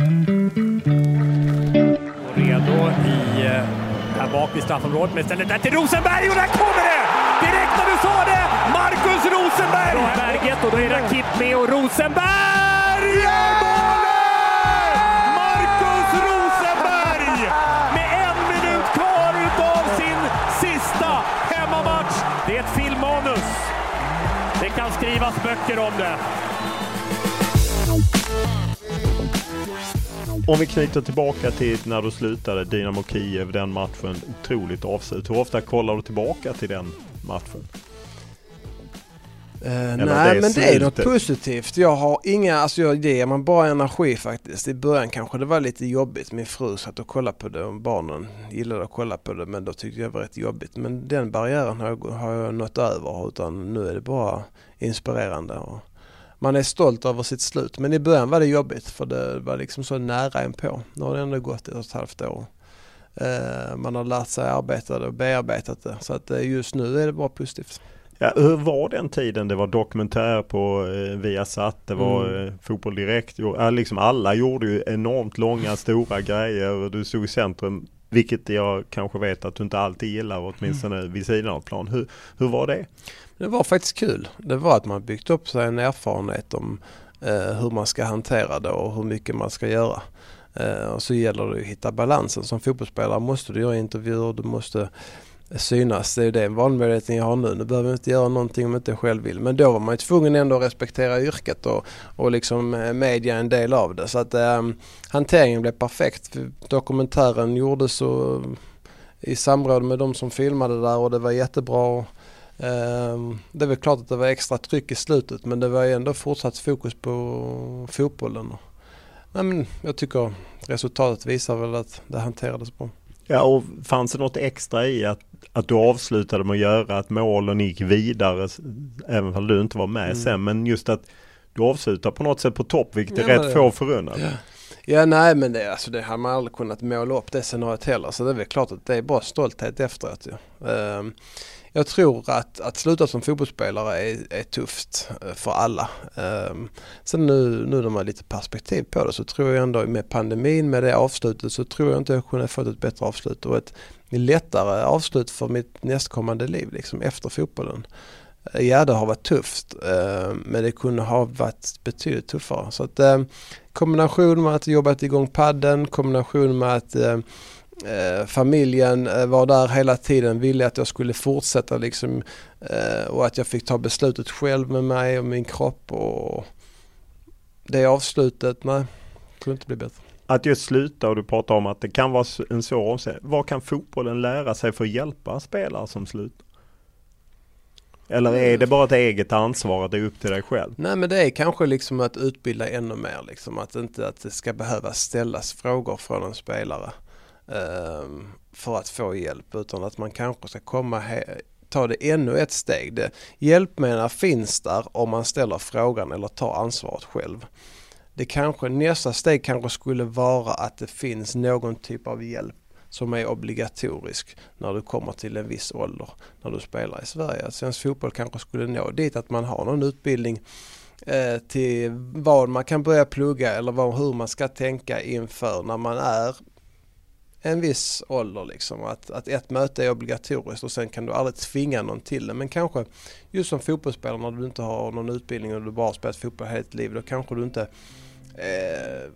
Och redo i, eh, här bak vid straffområdet, men istället... där till Rosenberg och där kommer det! Direkt när du sa det! Marcus Rosenberg! Bra berget och då är Rakip med och Rosenberg gör målet! Marcus Rosenberg! Med en minut kvar utav sin sista hemmamatch. Det är ett filmmanus. Det kan skrivas böcker om det. Om vi knyter tillbaka till när du slutade Dynamo Kiev, den matchen, otroligt avslut. Hur ofta kollar du tillbaka till den matchen? Uh, nej det men det är något positivt. Jag har inga, alltså jag, det ger man bara energi faktiskt. I början kanske det var lite jobbigt. Min fru satt och kollade på det och barnen gillade att kolla på det men då tyckte jag det var rätt jobbigt. Men den barriären har jag, har jag nått över utan nu är det bara inspirerande. Och man är stolt över sitt slut men i början var det jobbigt för det var liksom så nära en på. Nu har det ändå gått ett och ett halvt år. Uh, man har lärt sig arbeta det och bearbetat det så att uh, just nu är det bara positivt. Ja, hur var den tiden? Det var dokumentär på eh, Viasat, det var mm. eh, Fotboll Direkt. Liksom alla gjorde ju enormt långa, stora grejer. Du stod i centrum, vilket jag kanske vet att du inte alltid gillar, åtminstone mm. vid sidan av plan. Hur, hur var det? Det var faktiskt kul. Det var att man byggt upp sig en erfarenhet om eh, hur man ska hantera det och hur mycket man ska göra. Eh, och så gäller det att hitta balansen. Som fotbollsspelare måste du göra intervjuer, du måste synas. Det är ju den valmöjligheten jag har nu. Nu behöver jag inte göra någonting om jag inte själv vill. Men då var man ju tvungen ändå att respektera yrket och, och liksom eh, media en del av det. Så att eh, hanteringen blev perfekt. Dokumentären gjordes och, eh, i samråd med de som filmade där och det var jättebra. Eh, det är väl klart att det var extra tryck i slutet men det var ju ändå fortsatt fokus på fotbollen. Nej, men jag tycker resultatet visar väl att det hanterades bra. Ja, och fanns det något extra i att, att du avslutade med att göra att målen gick vidare, även om du inte var med mm. sen, men just att du avslutar på något sätt på topp, vilket ja, är rätt få förunnat. Ja. ja, nej men det, alltså, det har man aldrig kunnat måla upp det scenariot heller, så det är väl klart att det är bara stolthet efteråt. Ja. Um, jag tror att, att sluta som fotbollsspelare är, är tufft eh, för alla. Um, sen nu, nu när man har lite perspektiv på det så tror jag ändå med pandemin med det avslutet så tror jag inte jag kunde fått ett bättre avslut och ett lättare avslut för mitt nästkommande liv liksom efter fotbollen. Eh, ja det har varit tufft eh, men det kunde ha varit betydligt tuffare. Så att eh, kombination med att jobbat igång padden, kombination med att familjen var där hela tiden, ville att jag skulle fortsätta liksom och att jag fick ta beslutet själv med mig och min kropp och det avslutet, nej, kunde inte bli bättre. Att just sluta och du pratar om att det kan vara en svår omställning. Vad kan fotbollen lära sig för att hjälpa spelare som slutar? Eller är det bara ett eget ansvar att det är upp till dig själv? Nej men det är kanske liksom att utbilda ännu mer liksom. Att inte att det ska behöva ställas frågor från en spelare. Ehm, för att få hjälp utan att man kanske ska komma ta det ännu ett steg. Det, hjälpmedel finns där om man ställer frågan eller tar ansvaret själv. Det kanske, nästa steg kanske skulle vara att det finns någon typ av hjälp som är obligatorisk när du kommer till en viss ålder när du spelar i Sverige. svensk fotboll kanske skulle nå dit att man har någon utbildning eh, till vad man kan börja plugga eller vad, hur man ska tänka inför när man är en viss ålder liksom. Att, att ett möte är obligatoriskt och sen kan du aldrig tvinga någon till det. Men kanske just som fotbollsspelare när du inte har någon utbildning och du bara har spelat fotboll hela ditt liv. Då kanske du inte eh,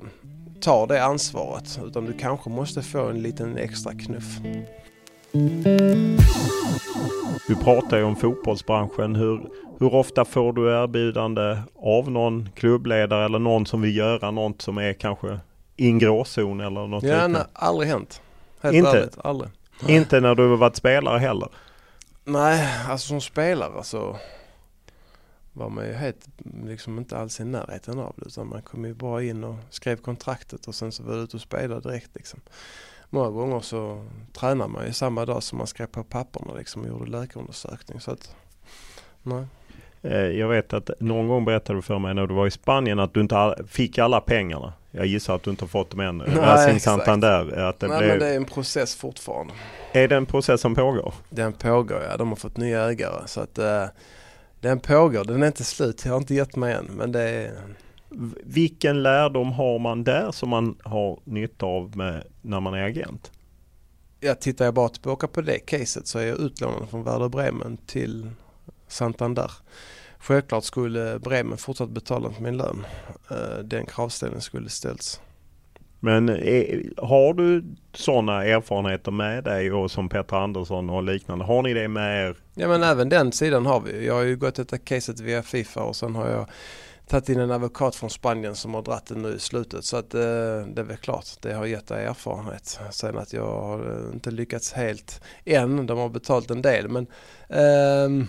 tar det ansvaret. Utan du kanske måste få en liten extra knuff. Du pratar ju om fotbollsbranschen. Hur, hur ofta får du erbjudande av någon klubbledare eller någon som vill göra något som är kanske i en gråzon eller något ja? Nej, aldrig hänt. Helt inte? Ärligt, aldrig. Inte när du varit spelare heller? Nej, alltså som spelare så var man ju helt, liksom inte alls i närheten av det utan man kom ju bara in och skrev kontraktet och sen så var det ute och spelade direkt liksom. Många gånger så tränar man ju samma dag som man skrev på papperna liksom och gjorde läkarundersökning så att nej. Eh, jag vet att någon gång berättade du för mig när du var i Spanien att du inte fick alla pengarna. Jag gissar att du inte har fått dem än. Nej, Santander. Att det Nej, blev... men det är en process fortfarande. Är det en process som pågår? Den pågår, ja. De har fått nya ägare. Så att uh, den pågår. Den är inte slut. Jag har inte gett mig än. Men det är... Vilken lärdom har man där som man har nytta av med när man är agent? Jag tittar jag bara tillbaka på det caset så är jag utlånad från Werder Bremen till Santander. Självklart skulle Bremen fortsatt betala min lön. Eh, den kravställningen skulle ställts. Men är, har du sådana erfarenheter med dig och som Petter Andersson och liknande? Har ni det med er? Ja men även den sidan har vi. Jag har ju gått detta caset via Fifa och sen har jag tagit in en advokat från Spanien som har dratt det nu i slutet. Så att eh, det är väl klart, det har gett erfarenhet. Sen att jag har eh, inte lyckats helt än. De har betalt en del men eh,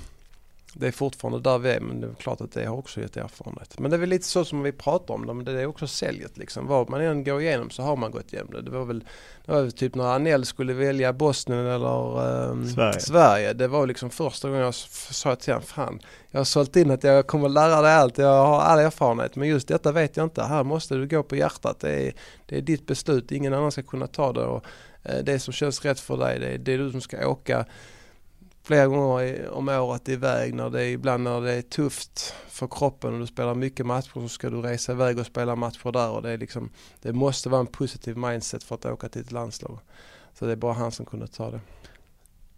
det är fortfarande där vi är men det är klart att det har också gett erfarenhet. Men det är väl lite så som vi pratar om det, men det är också säljet liksom. Vad man än går igenom så har man gått igenom det. Det var väl, det var väl typ när Anel skulle välja Bosnien eller um, Sverige. Sverige. Det var liksom första gången jag sa till honom, fan jag har sålt in att jag kommer lära dig allt, jag har all erfarenhet men just detta vet jag inte. Här måste du gå på hjärtat. Det är, det är ditt beslut, ingen annan ska kunna ta det. Och, eh, det som känns rätt för dig, det är, det är du som ska åka flera gånger om året iväg när det är ibland när det är tufft för kroppen och du spelar mycket matcher så ska du resa iväg och spela matcher där och det är liksom det måste vara en positiv mindset för att åka till ett landslag. Så det är bara han som kunde ta det.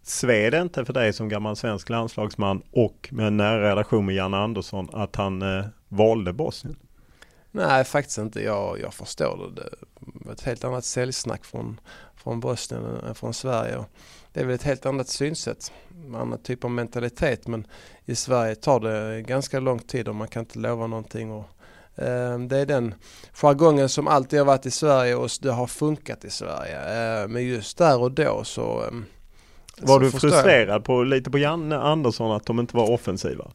Sved inte för dig som gammal svensk landslagsman och med en nära relation med Janne Andersson att han eh, valde Bosnien? Nej, faktiskt inte. Jag, jag förstår det. Det var ett helt annat säljsnack från, från Bosnien än från Sverige. Det är väl ett helt annat synsätt, annan typ av mentalitet. Men i Sverige tar det ganska lång tid och man kan inte lova någonting. Och, eh, det är den jargongen som alltid har varit i Sverige och det har funkat i Sverige. Eh, men just där och då så... Eh, var du frustrerad på, lite på Janne Andersson att de inte var offensiva?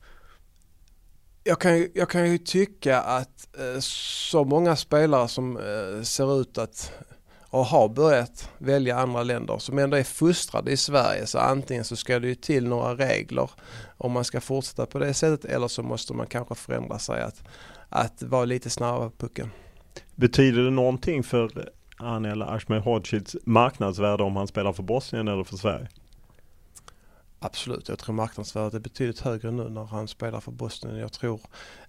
jag kan, jag kan ju tycka att eh, så många spelare som eh, ser ut att och har börjat välja andra länder som ändå är fostrade i Sverige så antingen så ska det ju till några regler om man ska fortsätta på det sättet eller så måste man kanske förändra sig att, att vara lite snabbare på pucken. Betyder det någonting för Anel Ahmedhodzics marknadsvärde om han spelar för Bosnien eller för Sverige? Absolut, jag tror marknadsvärdet är betydligt högre nu när han spelar för Bosnien. Jag tror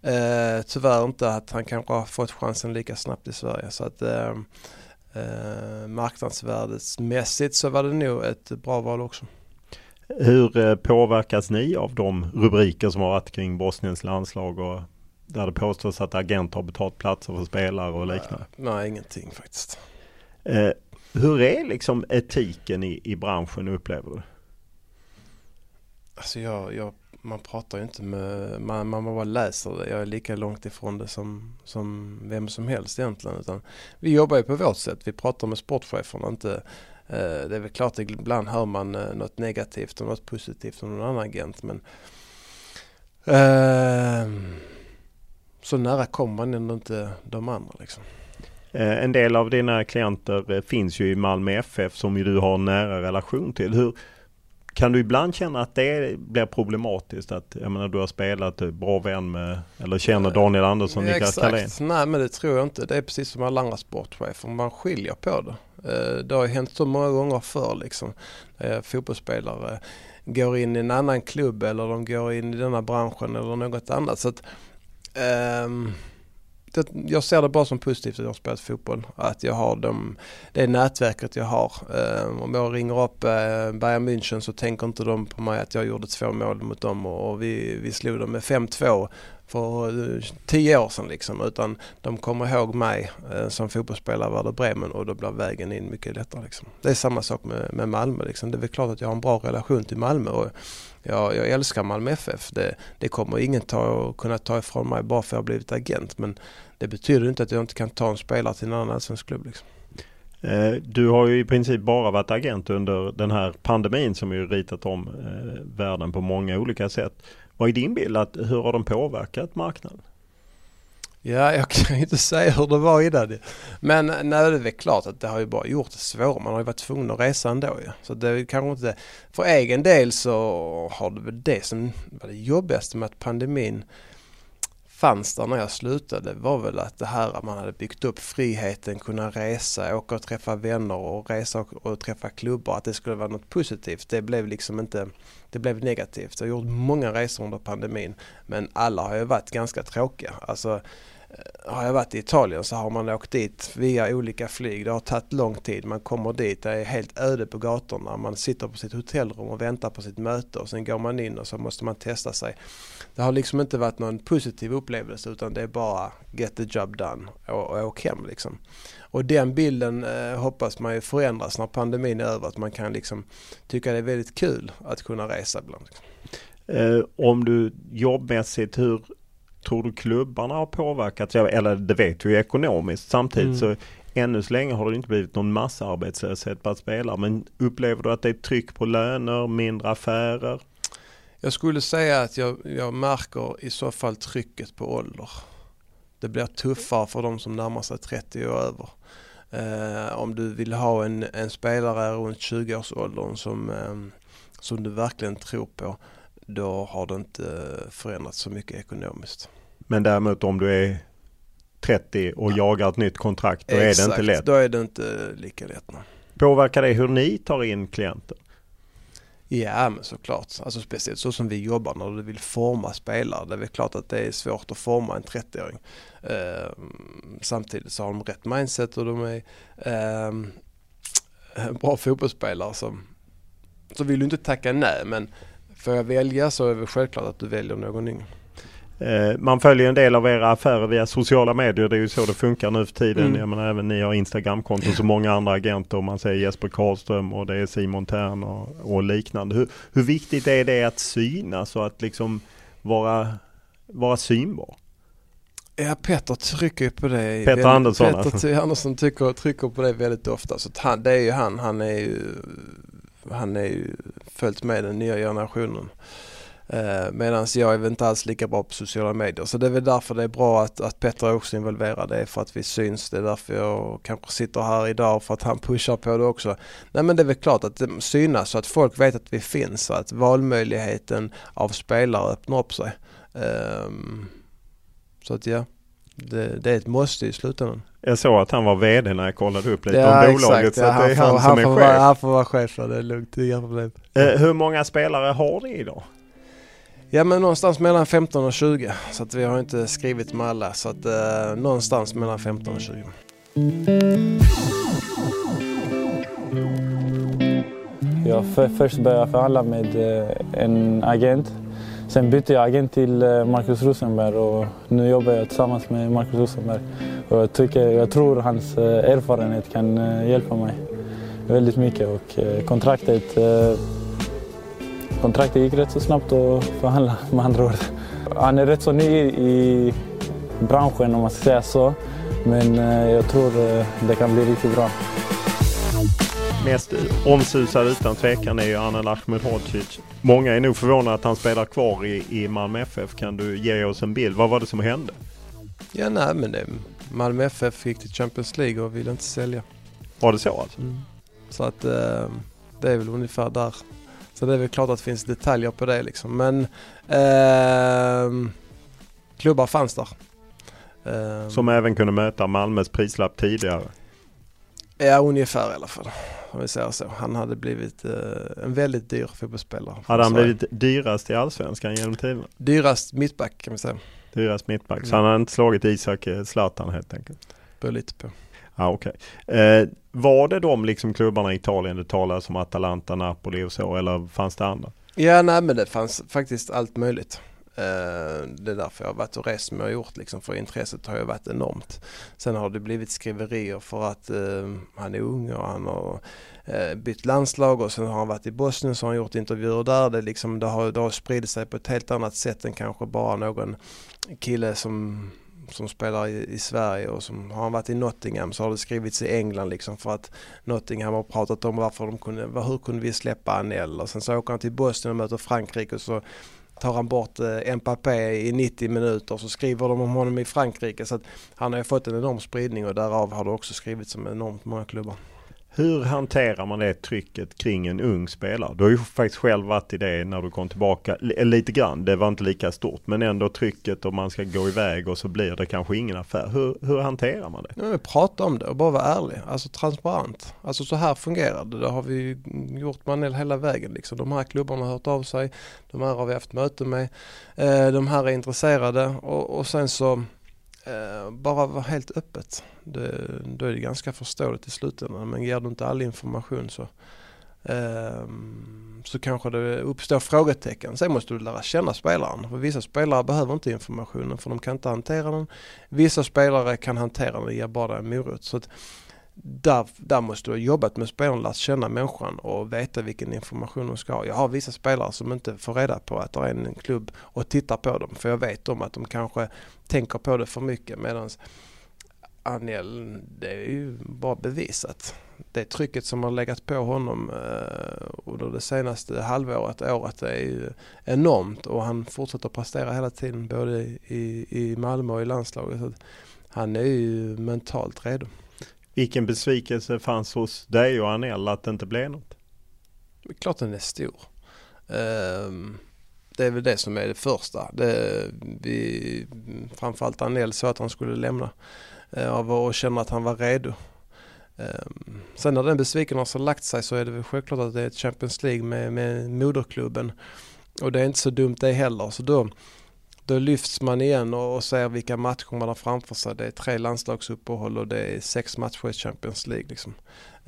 eh, tyvärr inte att han kanske har fått chansen lika snabbt i Sverige. Så att eh, eh, marknadsvärdesmässigt så var det nog ett bra val också. Hur eh, påverkas ni av de rubriker som har varit kring Bosniens landslag och där det påstås att agenter har betalt platser för spelare och liknande? Nej, nej ingenting faktiskt. Eh, hur är liksom etiken i, i branschen upplever du? Alltså jag, jag, man pratar ju inte med, man, man bara läser det. Jag är lika långt ifrån det som, som vem som helst egentligen. Utan vi jobbar ju på vårt sätt. Vi pratar med sportcheferna. Inte, eh, det är väl klart att ibland hör man eh, något negativt och något positivt om någon annan agent. Men eh, så nära kommer man ändå inte de andra liksom. Eh, en del av dina klienter eh, finns ju i Malmö FF som ju du har en nära relation till. Hur, kan du ibland känna att det blir problematiskt? Att jag menar, du har spelat bra vän med eller känner Daniel Andersson, ja, Niklas Carlén? Nej men det tror jag inte. Det är precis som alla andra sportchefer. Man skiljer på det. Eh, det har ju hänt så många gånger förr liksom. Fotbollsspelare går in i en annan klubb eller de går in i denna branschen eller något annat. Så att, um det, jag ser det bara som positivt att jag har spelat fotboll. Att jag har de, det nätverket jag har. Eh, om jag ringer upp eh, Bayern München så tänker inte de på mig att jag gjorde två mål mot dem och, och vi, vi slog dem med 5-2 för eh, tio år sedan liksom. Utan de kommer ihåg mig eh, som fotbollsspelare Werder Bremen och då blir vägen in mycket lättare liksom. Det är samma sak med, med Malmö liksom. Det är väl klart att jag har en bra relation till Malmö och jag, jag älskar Malmö FF. Det, det kommer ingen ta, kunna ta ifrån mig bara för att jag har blivit agent. Men det betyder inte att jag inte kan ta en spelare till en annan allsvensk klubb. Liksom. Eh, du har ju i princip bara varit agent under den här pandemin som ju ritat om eh, världen på många olika sätt. Vad är din bild? Att, hur har de påverkat marknaden? Ja, jag kan ju inte säga hur det var innan. Men nej, det är väl klart att det har ju bara gjort det svårare. Man har ju varit tvungen att resa ändå ju. Så det är kanske inte... För egen del så har det väl det som var det jobbigaste med att pandemin fanns där när jag slutade var väl att det här att man hade byggt upp friheten, kunna resa, åka och träffa vänner och resa och, och träffa klubbar, att det skulle vara något positivt. Det blev liksom inte, det blev negativt. Jag har gjort många resor under pandemin men alla har ju varit ganska tråkiga. Alltså Eh, har jag varit i Italien så har man åkt dit via olika flyg. Det har tagit lång tid. Man kommer dit, det är helt öde på gatorna. Man sitter på sitt hotellrum och väntar på sitt möte och sen går man in och så måste man testa sig. Det har liksom inte varit någon positiv upplevelse utan det är bara get the job done och, och åk hem liksom. Och den bilden eh, hoppas man ju förändras när pandemin är över. Att man kan liksom tycka det är väldigt kul att kunna resa ibland. Eh, om du jobbmässigt, hur tror du klubbarna har påverkat? Eller det vet vi ju ekonomiskt. Samtidigt mm. så ännu så länge har det inte blivit någon massarbetslöshet bland spelare. Men upplever du att det är tryck på löner, mindre affärer? Jag skulle säga att jag, jag märker i så fall trycket på ålder. Det blir tuffare för de som närmar sig 30 och över. Eh, om du vill ha en, en spelare runt 20-årsåldern som, eh, som du verkligen tror på, då har det inte förändrats så mycket ekonomiskt. Men däremot om du är 30 och ja. jagar ett nytt kontrakt, då Exakt, är det inte lätt. då är det inte lika lätt. Nej. Påverkar det hur ni tar in klienter? Ja men såklart, alltså speciellt så som vi jobbar när du vill forma spelare. Det är väl klart att det är svårt att forma en 30-åring. Eh, samtidigt så har de rätt mindset och de är eh, bra fotbollsspelare. Så, så vill du inte tacka nej men får jag välja så är det självklart att du väljer någon yngre. Eh, man följer en del av era affärer via sociala medier. Det är ju så det funkar nu för tiden. Mm. Jag menar, även ni har Instagramkonton som många andra agenter. Man säger Jesper Karlström och det är Simon Tern och, och liknande. Hur, hur, viktigt är det att synas och att liksom vara, vara synbar? Ja, Petter trycker på det. Petter Andersson Petter alltså. Andersson tycker, trycker på det väldigt ofta. Så han, det är ju han, han är ju, han är ju följt med den nya generationen. Eh, Medan jag är väl inte alls lika bra på sociala medier. Så det är väl därför det är bra att, att Petter är också involverad. Det är för att vi syns. Det är därför jag kanske sitter här idag för att han pushar på det också. Nej men det är väl klart att det synas så att folk vet att vi finns. Så att valmöjligheten av spelare öppnar upp sig. Eh, så att ja, det, det, är ett måste i slutändan. Jag såg att han var VD när jag kollade upp lite ja, om bolaget. Exakt. Så ja, det är han, han som är chef. Vara, han får vara chef, det är lugnt. Det är inga problem. Eh, hur många spelare har ni idag? Ja men någonstans mellan 15 och 20 så att vi har inte skrivit med alla så att eh, någonstans mellan 15 och 20. Jag för, först började förhandla med eh, en agent. Sen bytte jag agent till eh, Marcus Rosenberg och nu jobbar jag tillsammans med Marcus Rosenberg. Och jag, tycker, jag tror hans eh, erfarenhet kan eh, hjälpa mig väldigt mycket och kontraktet Kontraktet gick rätt så snabbt att förhandla [laughs] med andra ord. Han är rätt så ny i branschen om man ska säga så. Men jag tror det kan bli riktigt bra. Mest omsusad utan tvekan är ju Anel Ahmedhodzic. Många är nog förvånade att han spelar kvar i, i Malmö FF. Kan du ge oss en bild? Vad var det som hände? Ja, nej men det, Malmö FF gick till Champions League och ville inte sälja. Var det så alltså? Mm. Så att eh, det är väl ungefär där så det är väl klart att det finns detaljer på det liksom. Men eh, klubbar fanns där. Eh, Som även kunde möta Malmös prislapp tidigare? Ja, ungefär i alla fall. Om vi säger så. Han hade blivit eh, en väldigt dyr fotbollsspelare. Hade han blivit dyrast i Allsvenskan genom tiderna? Dyrast mittback kan vi säga. Dyrast mittback. Så han har inte slagit Isak eh, Zlatan helt enkelt? Beror lite på. Ah, okay. Eh, var det de liksom klubbarna i Italien det talades om Atalanta, Napoli och så eller fanns det andra? Ja, nej men det fanns faktiskt allt möjligt. Eh, det är därför jag har varit och rest som jag har gjort liksom, för intresset har ju varit enormt. Sen har det blivit skriverier för att eh, han är ung och han har eh, bytt landslag och sen har han varit i Bosnien så har han gjort intervjuer där. Det, liksom, det, har, det har spridit sig på ett helt annat sätt än kanske bara någon kille som som spelar i, i, Sverige och som har han varit i Nottingham så har det skrivits i England liksom för att Nottingham har pratat om varför de kunde, hur kunde vi släppa Anel och sen så åker han till Bosnien och möter Frankrike och så tar han bort eh, Mbappé i 90 minuter så skriver de om honom i Frankrike så att han har fått en enorm spridning och därav har det också skrivits om enormt många klubbar. Hur hanterar man det trycket kring en ung spelare? Du har ju faktiskt själv varit i det när du kom tillbaka, eh, lite grann, det var inte lika stort, men ändå trycket om man ska gå iväg och så blir det kanske ingen affär. Hur, hur hanterar man det? Ja, prata om det och bara vara ärlig, alltså transparent. Alltså så här fungerar det, det har vi gjort man hela vägen liksom. De här klubbarna har hört av sig, de här har vi haft möte med, eh, de här är intresserade och, och sen så Eh, bara vara helt öppet. Det, då är det ganska förståeligt i slutändan. Men ger du inte all information så, eh, så kanske det uppstår frågetecken. Sen måste du lära känna spelaren. För vissa spelare behöver inte informationen för de kan inte hantera den. Vissa spelare kan hantera den och ger bara en morot. Så att, där, där måste du ha jobbat med spelarna, lärt känna människan och veta vilken information de ska ha. Jag har vissa spelare som inte får reda på att det är en klubb och tittar på dem för jag vet om att de kanske tänker på det för mycket medan Anel, det är ju bara bevisat. Det trycket som har legat på honom eh, under det senaste halvåret, året, är ju enormt och han fortsätter prestera hela tiden både i, i Malmö och i landslaget. Så han är ju mentalt redo. Vilken besvikelse fanns hos dig och Anel att det inte blev något? Det är klart den är stor. Ehm, det är väl det som är det första. Det, vi, framförallt Anel sa att han skulle lämna eh, och känna att han var redo. Ehm, sen när den besvikelsen har lagt sig så är det väl självklart att det är ett Champions League med, med moderklubben. Och det är inte så dumt det heller. Så då, då lyfts man igen och, och ser vilka matcher man har framför sig. Det är tre landslagsuppehåll och det är sex matcher i Champions League. Liksom.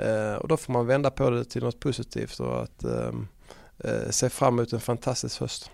Uh, och då får man vända på det till något positivt och att um, uh, se fram emot en fantastisk höst.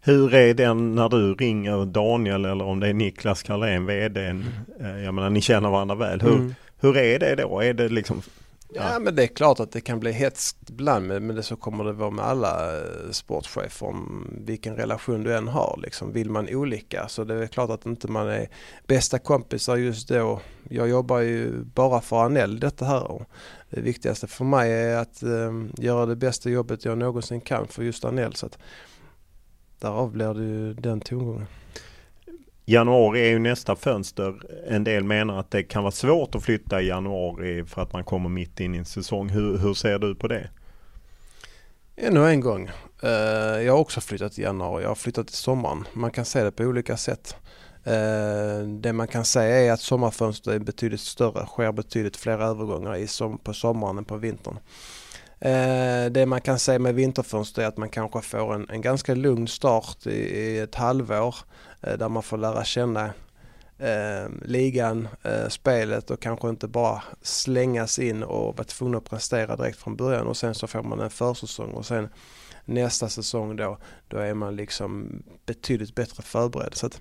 Hur är den när du ringer Daniel eller om det är Niklas Carlén, VD? Mm. Eh, jag menar ni känner varandra väl. Hur, mm. hur är det då? Är det liksom Ja. ja. men det är klart att det kan bli hetskt ibland men det så kommer det vara med alla eh, sportchefer om vilken relation du än har. Liksom. Vill man olika så det är klart att inte man är bästa kompisar just då. Jag jobbar ju bara för Anel detta här. Och det viktigaste för mig är att eh, göra det bästa jobbet jag någonsin kan för just Anel. Så att, därav blir det ju den tongången. Januari är ju nästa fönster. En del menar att det kan vara svårt att flytta i januari för att man kommer mitt in i en säsong. Hur, hur ser du på det? Ännu en gång. Eh, jag har också flyttat i januari. Jag har flyttat i sommaren. Man kan se det på olika sätt. Eh, det man kan säga är att sommarfönstret är betydligt större, sker betydligt fler övergångar på sommaren än på vintern. Eh, det man kan säga med vinterfönster är att man kanske får en, en ganska lugn start i, i ett halvår Eh, där man får lära känna eh, ligan, eh, spelet och kanske inte bara slängas in och vara tvungen att prestera direkt från början och sen så får man en försäsong och sen nästa säsong då, då är man liksom betydligt bättre förberedd. Så att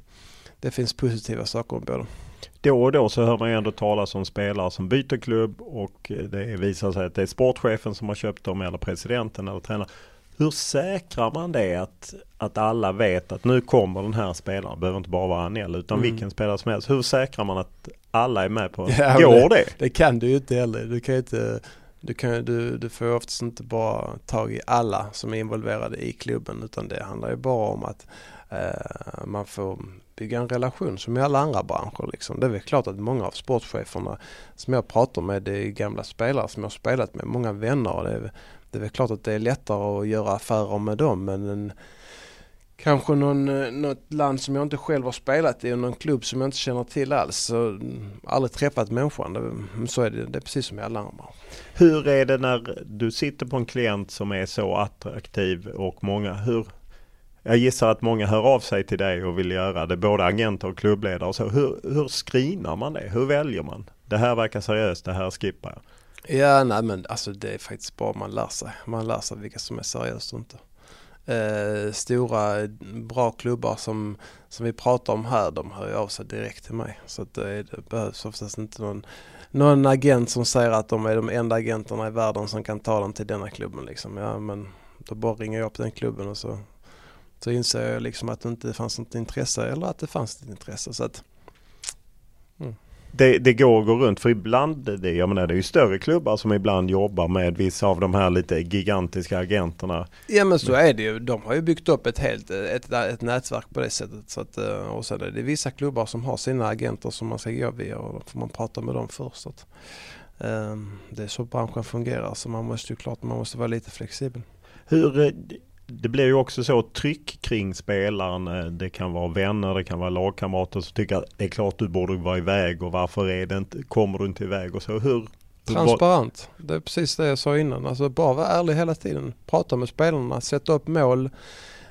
det finns positiva saker med båda då och då så hör man ju ändå talas om spelare som byter klubb och det visar sig att det är sportchefen som har köpt dem eller presidenten eller tränaren. Hur säkrar man det att, att alla vet att nu kommer den här spelaren, behöver inte bara vara Anel utan mm. vilken spelare som helst. Hur säkrar man att alla är med på, [laughs] ja, går det, det? Det kan du ju inte heller. Du kan inte du, kan, du, du får oftast inte bara tag i alla som är involverade i klubben utan det handlar ju bara om att eh, man får bygga en relation som i alla andra branscher. Liksom. Det är väl klart att många av sportcheferna som jag pratar med det är gamla spelare som jag har spelat med, många vänner. Det är, det är klart att det är lättare att göra affärer med dem men en, kanske någon, eh, något land som jag inte själv har spelat i och någon klubb som jag inte känner till alls. Så, mm, aldrig träffat människan. Mm, så är det, det är precis som i alla andra. Hur är det när du sitter på en klient som är så attraktiv och många, hur, jag gissar att många hör av sig till dig och vill göra det, både agenter och klubbledare och så. Hur, hur screenar man det? Hur väljer man? Det här verkar seriöst, det här skippar jag. Ja, nej men alltså det är faktiskt bara man lär sig. Man lär sig vilka som är seriöst och inte. Eh, stora bra klubbar som, som vi pratar om här, de hör ju av sig direkt till mig. Så att det, det behövs oftast inte någon, någon agent som säger att de är de enda agenterna i världen som kan ta dem till denna klubben. Liksom. Ja, men då bara ringer jag upp den klubben och så så inser jag liksom att det inte fanns något intresse eller att det fanns ett intresse. Så att, mm det, det går att gå runt för ibland, det, jag menar det är ju större klubbar som ibland jobbar med vissa av de här lite gigantiska agenterna. Ja men så är det ju. De har ju byggt upp ett helt ett, ett nätverk på det sättet. Så att, eh, och sen är det vissa klubbar som har sina agenter som man ska gå via och då får man prata med dem först. Att, um, det är så branschen fungerar så man måste ju klart man måste vara lite flexibel. Hur, eh, det blir ju också så tryck kring spelaren. Eh, det kan vara vänner, det kan vara lagkamrater som tycker att det är klart du borde vara iväg och varför är det inte, kommer du inte iväg och så. Hur? Transparent. Det är precis det jag sa innan. Alltså bara vara ärlig hela tiden. Prata med spelarna, sätta upp mål.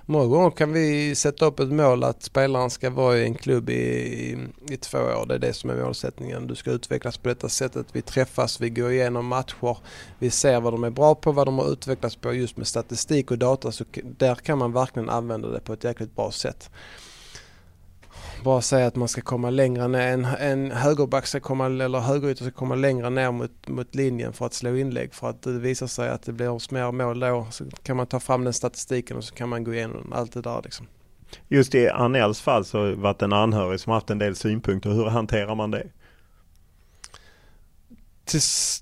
Många gånger kan vi sätta upp ett mål att spelaren ska vara i en klubb i, i, i, två år. Det är det som är målsättningen. Du ska utvecklas på detta sättet. Vi träffas, vi går igenom matcher. Vi ser vad de är bra på, vad de har utvecklats på just med statistik och data. Så där kan man verkligen använda det på ett jäkligt bra sätt bara säga att man ska komma längre ner, en, en högerback ska komma, eller högerytter ska komma längre ner mot, mot linjen för att slå inlägg för att det visar sig att det blir mer mål då. Så kan man ta fram den statistiken och så kan man gå igenom allt det där liksom. Just i Anels fall så har det varit en anhörig som haft en del synpunkter. Hur hanterar man det? till,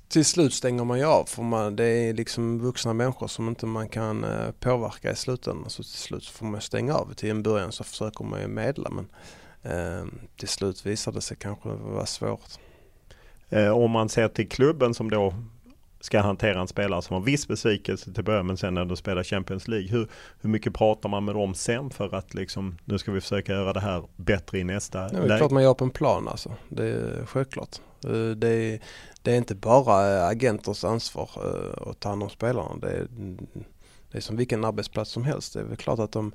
till slut stänger man ju av för man, det är liksom vuxna människor som inte man kan eh, påverka i slutändan. Så till slut får man stänga av. Till en början så försöker man ju medla men till slut visar det sig kanske vara svårt. Eh, om man ser till klubben som då ska hantera en spelare som har viss besvikelse till början men sen du spelar Champions League. Hur, hur mycket pratar man med dem sen för att liksom nu ska vi försöka göra det här bättre i nästa läge? Det är klart man gör på en plan alltså. Det är självklart. Eh, det är, det är inte bara eh, agenters ansvar att ta hand om spelarna. Det är, det är som vilken arbetsplats som helst. Det är väl klart att om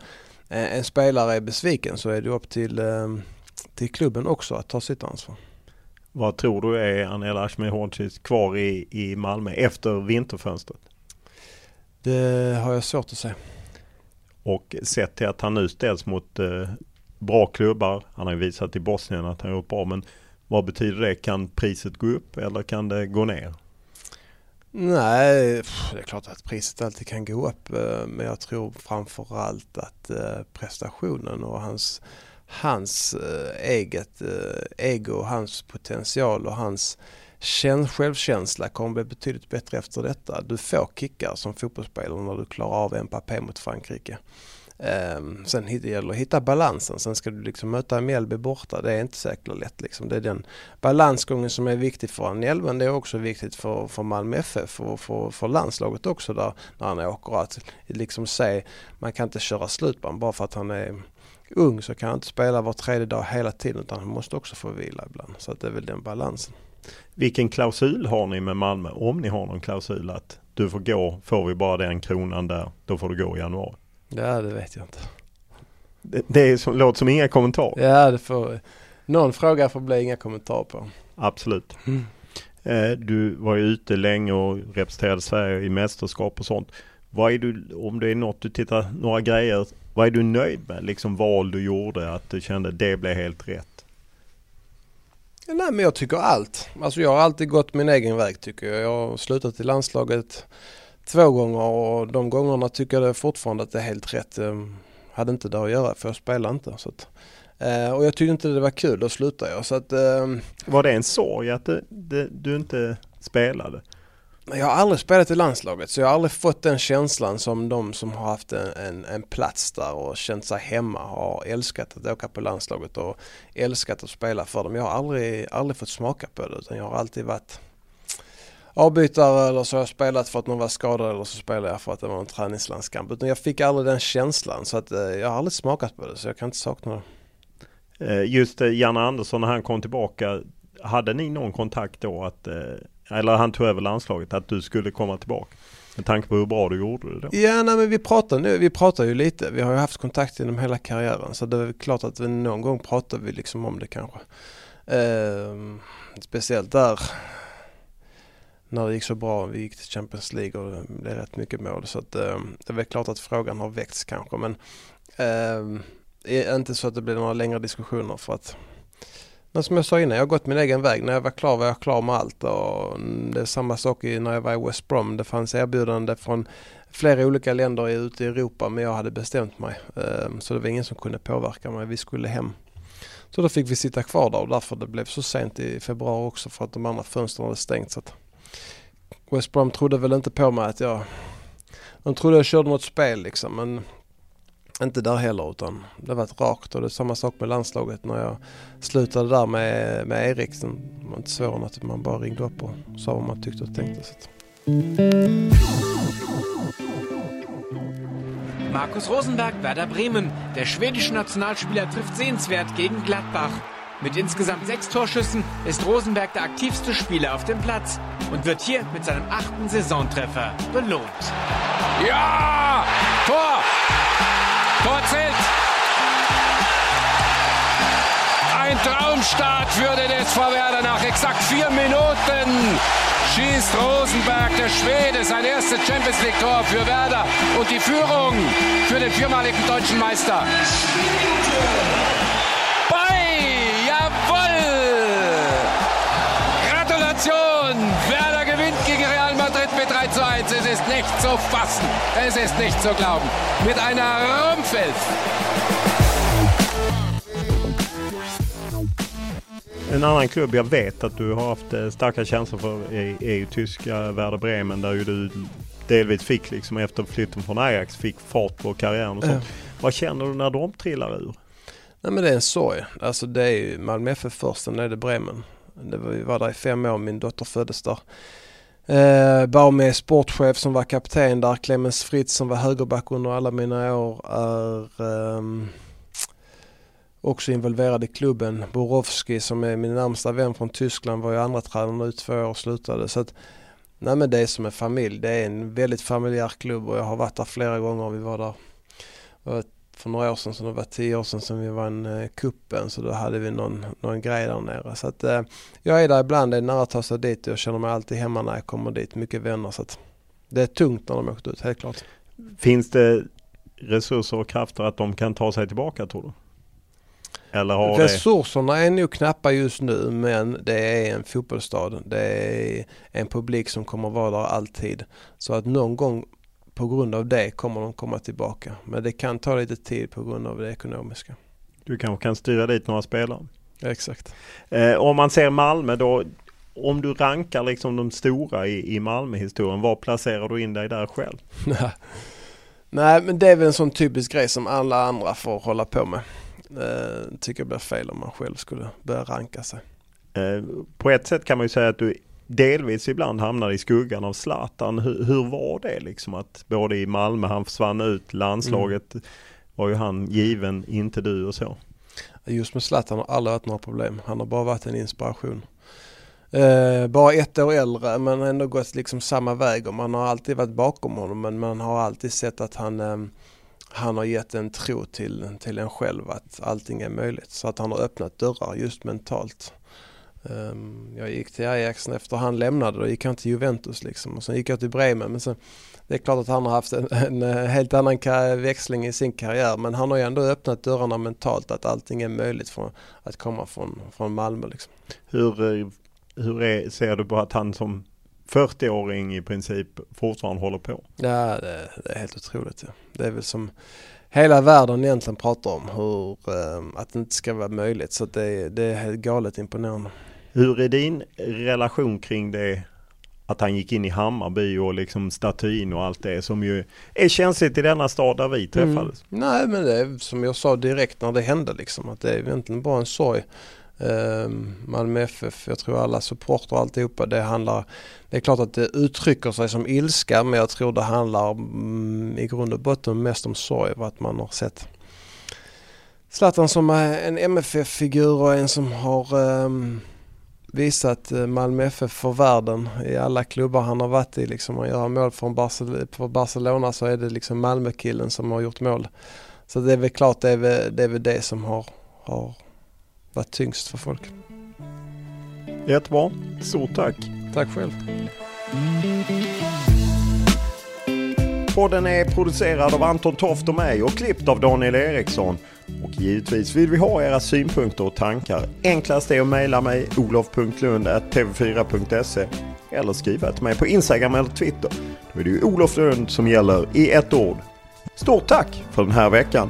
en spelare är besviken så är det upp till, till klubben också att ta sitt ansvar. Vad tror du är Anel Ashmehordzic kvar i, i Malmö efter vinterfönstret? Det har jag svårt att säga. Och sett till att han nu ställs mot eh, bra klubbar. Han har ju visat i Bosnien att han gjort bra. Men vad betyder det? Kan priset gå upp eller kan det gå ner? Nej, det är klart att priset alltid kan gå upp. Eh, men jag tror framförallt att eh, prestationen och hans hans eh, eget ego, hans potential och hans självkänsla kommer bli betydligt bättre efter detta. Du får kickar som fotbollsspelare när du klarar av Mbappé mot Frankrike. Um, sen gäller det att hitta balansen. Sen ska du liksom möta Mjällby borta. Det är inte säkert lätt. Liksom. Det är den balansgången som är viktig för Anel men det är också viktigt för, för Malmö FF och för, för landslaget också där när han åker. Att liksom se, man kan inte köra slutband bara för att han är ung så kan han inte spela var tredje dag hela tiden utan han måste också få vila ibland. Så att det är väl den balansen. Vilken klausul har ni med Malmö? Om ni har någon klausul att du får gå, får vi bara den kronan där, då får du gå i januari. Ja det vet jag inte. Det, det är som, låter som inga kommentarer. Ja det får, någon fråga får bli inga kommentarer på. Absolut. Mm. Eh, du var ju ute länge och representerade Sverige i mästerskap och sånt. Vad är du, om det är något du tittar, några grejer vad är du nöjd med? Liksom val du gjorde, att du kände det blev helt rätt? Nej men jag tycker allt. Alltså jag har alltid gått min egen väg tycker jag. Jag har slutat i landslaget två gånger och de gångerna tycker jag fortfarande att det är helt rätt. Jag ehm, hade inte det att göra för jag spelar inte. Så att, eh, och jag tyckte inte det var kul, då slutade jag. Så att, ehm, var det en sorg att det, det, du inte spelade? Jag har aldrig spelat i landslaget så jag har aldrig fått den känslan som de som har haft en, en, en, plats där och känt sig hemma har älskat att åka på landslaget och älskat att spela för dem. Jag har aldrig, aldrig fått smaka på det utan jag har alltid varit avbytare eller så har jag spelat för att någon var skadad eller så spelade jag för att det var en träningslandskamp. Utan jag fick aldrig den känslan så att eh, jag har aldrig smakat på det så jag kan inte sakna det. Eh, just eh, Janne Andersson när han kom tillbaka, hade ni någon kontakt då att eller han tog över landslaget, att du skulle komma tillbaka? Med tanke på hur bra du gjorde det då? Ja, nej, men vi pratar nu, vi pratar ju lite. Vi har ju haft kontakt genom hela karriären så det är klart att vi någon gång pratar vi liksom om det kanske. Eh, speciellt där när det gick så bra. Vi gick till Champions League och det blev rätt mycket mål så att eh, det är väl klart att frågan har väckts kanske men eh, inte så att det blir några längre diskussioner för att men som jag sa innan, jag har gått min egen väg. När jag var klar var jag klar med allt och det är samma sak när jag var i West Brom. Det fanns erbjudande från flera olika länder ute i Europa men jag hade bestämt mig. Eh, så det var ingen som kunde påverka mig. Vi skulle hem. Så då fick vi sitta kvar där och därför det blev så sent i februari också för att de andra fönstren hade stängt. Så att West Brom trodde väl inte på mig att jag... De trodde jag körde något spel liksom men inte där heller utan det var ett rakt och det är samma sak med landslaget när jag slutade där med, med Erik. Det var inte svårare än att man bara ringde upp och sa vad man tyckte och tänkte. Så. Markus Rosenberg, Werder Bremen. Der schwedische Nationalspieler trifft sehenswert gegen Gladbach. Mit insgesamt sechs Torschüssen ist Rosenberg der aktivste Spieler auf dem Platz und wird hier mit seinem achten Saisontreffer belohnt. Ja! Tor! Tor zählt. Ein Traumstart für den SV Werder nach exakt vier Minuten. Schießt Rosenberg, der Schwede, sein erstes Champions League-Tor für Werder und die Führung für den viermaligen deutschen Meister. Ist nicht zu fassen. Es ist nicht zu glauben. Mit einer Rumpfelf. En annan klubb jag vet att du har haft eh, starka känslor för är, är ju tyska Werder Bremen där ju du delvis fick liksom efter flytten från Ajax fick fart på karriären och sånt. Ja. Vad känner du när de trillar ur? Nej men det är en sorg. Alltså det är ju Malmö FF först, sen är det Bremen. Det var, vi var där i fem år, min dotter föddes där. Eh, Baume sportchef som var kapten där, Clemens Fritz som var högerback under alla mina år är eh, också involverad i klubben. Borowski som är min närmsta vän från Tyskland var ju andra tränare nu två år och slutade. Så att, nej men det är som en familj. Det är en väldigt familjär klubb och jag har varit där flera gånger. Vi var där för några år sedan, så det var tio år sedan som vi vann eh, kuppen så då hade vi någon, någon grej där nere. Så att, eh, jag är där ibland, det är nära att ta sig dit och jag känner mig alltid hemma när jag kommer dit. Mycket vänner så att det är tungt när de åkt ut, helt klart. Finns det resurser och krafter att de kan ta sig tillbaka tror du? Eller har Resurserna det... är nog knappa just nu men det är en fotbollsstad. Det är en publik som kommer vara där alltid. Så att någon gång på grund av det kommer de komma tillbaka. Men det kan ta lite tid på grund av det ekonomiska. Du kanske kan styra dit några spelare? exakt. Eh, om man ser Malmö då, om du rankar liksom de stora i, i Malmö-historien, var placerar du in dig där själv? Nej men det är väl en sån typisk grej som alla andra får hålla på med. Eh, tycker jag blir fel om man själv skulle börja ranka sig. Eh, på ett sätt kan man ju säga att du delvis ibland hamnar i skuggan av Zlatan. Hur, hur, var det liksom att både i Malmö, han försvann ut, landslaget mm. var ju han given, inte du och så. Just med Zlatan har aldrig varit några problem. Han har bara varit en inspiration. Eh, bara ett år äldre men ändå gått liksom samma väg och man har alltid varit bakom honom men man har alltid sett att han, eh, han har gett en tro till, till en själv att allting är möjligt. Så att han har öppnat dörrar just mentalt. Um, jag gick till Ajax efter han lämnade, då gick han till Juventus liksom och sen gick jag till Bremen. Men sen, det är klart att han har haft en, [laughs] en eh, helt annan växling i sin karriär men han har ju ändå öppnat dörrarna mentalt att allting är möjligt för att komma från, från Malmö. Liksom. Hur, eh, hur är, ser du på att han som 40-åring i princip fortfarande håller på? Ja det, det är helt otroligt. Ja. Det är väl som hela världen egentligen pratar om hur, eh, att det inte ska vara möjligt så det, det är helt galet imponerande. Hur är din relation kring det att han gick in i Hammarby och liksom statyn och allt det som ju är känsligt i denna stad där vi mm. träffades? Mm. Nej men det är som jag sa direkt när det hände liksom att det är egentligen bara en sorg. Uh, Malmö FF, jag tror alla supportrar och alltihopa det handlar Det är klart att det uttrycker sig som ilska men jag tror det handlar um, i grund och botten mest om sorg vad man har sett Zlatan som en MFF-figur och en som har um, visat eh, Malmö FF för världen i alla klubbar han har varit i. Liksom, han gör mål från Barcelona, så är det liksom Malmö-killen som har gjort mål. Så det är väl klart det är väl det, är väl det som har, har varit tyngst för folk. Jättebra. Stort tack. Tack själv. Podden är producerad av Anton Toft och mig och klippt av Daniel Eriksson. Och givetvis vill vi ha era synpunkter och tankar. Enklast är att mejla mig olof.lund.tv4.se eller skriva till mig på Instagram eller Twitter. Då är det ju Olof Lund som gäller i ett ord. Stort tack för den här veckan!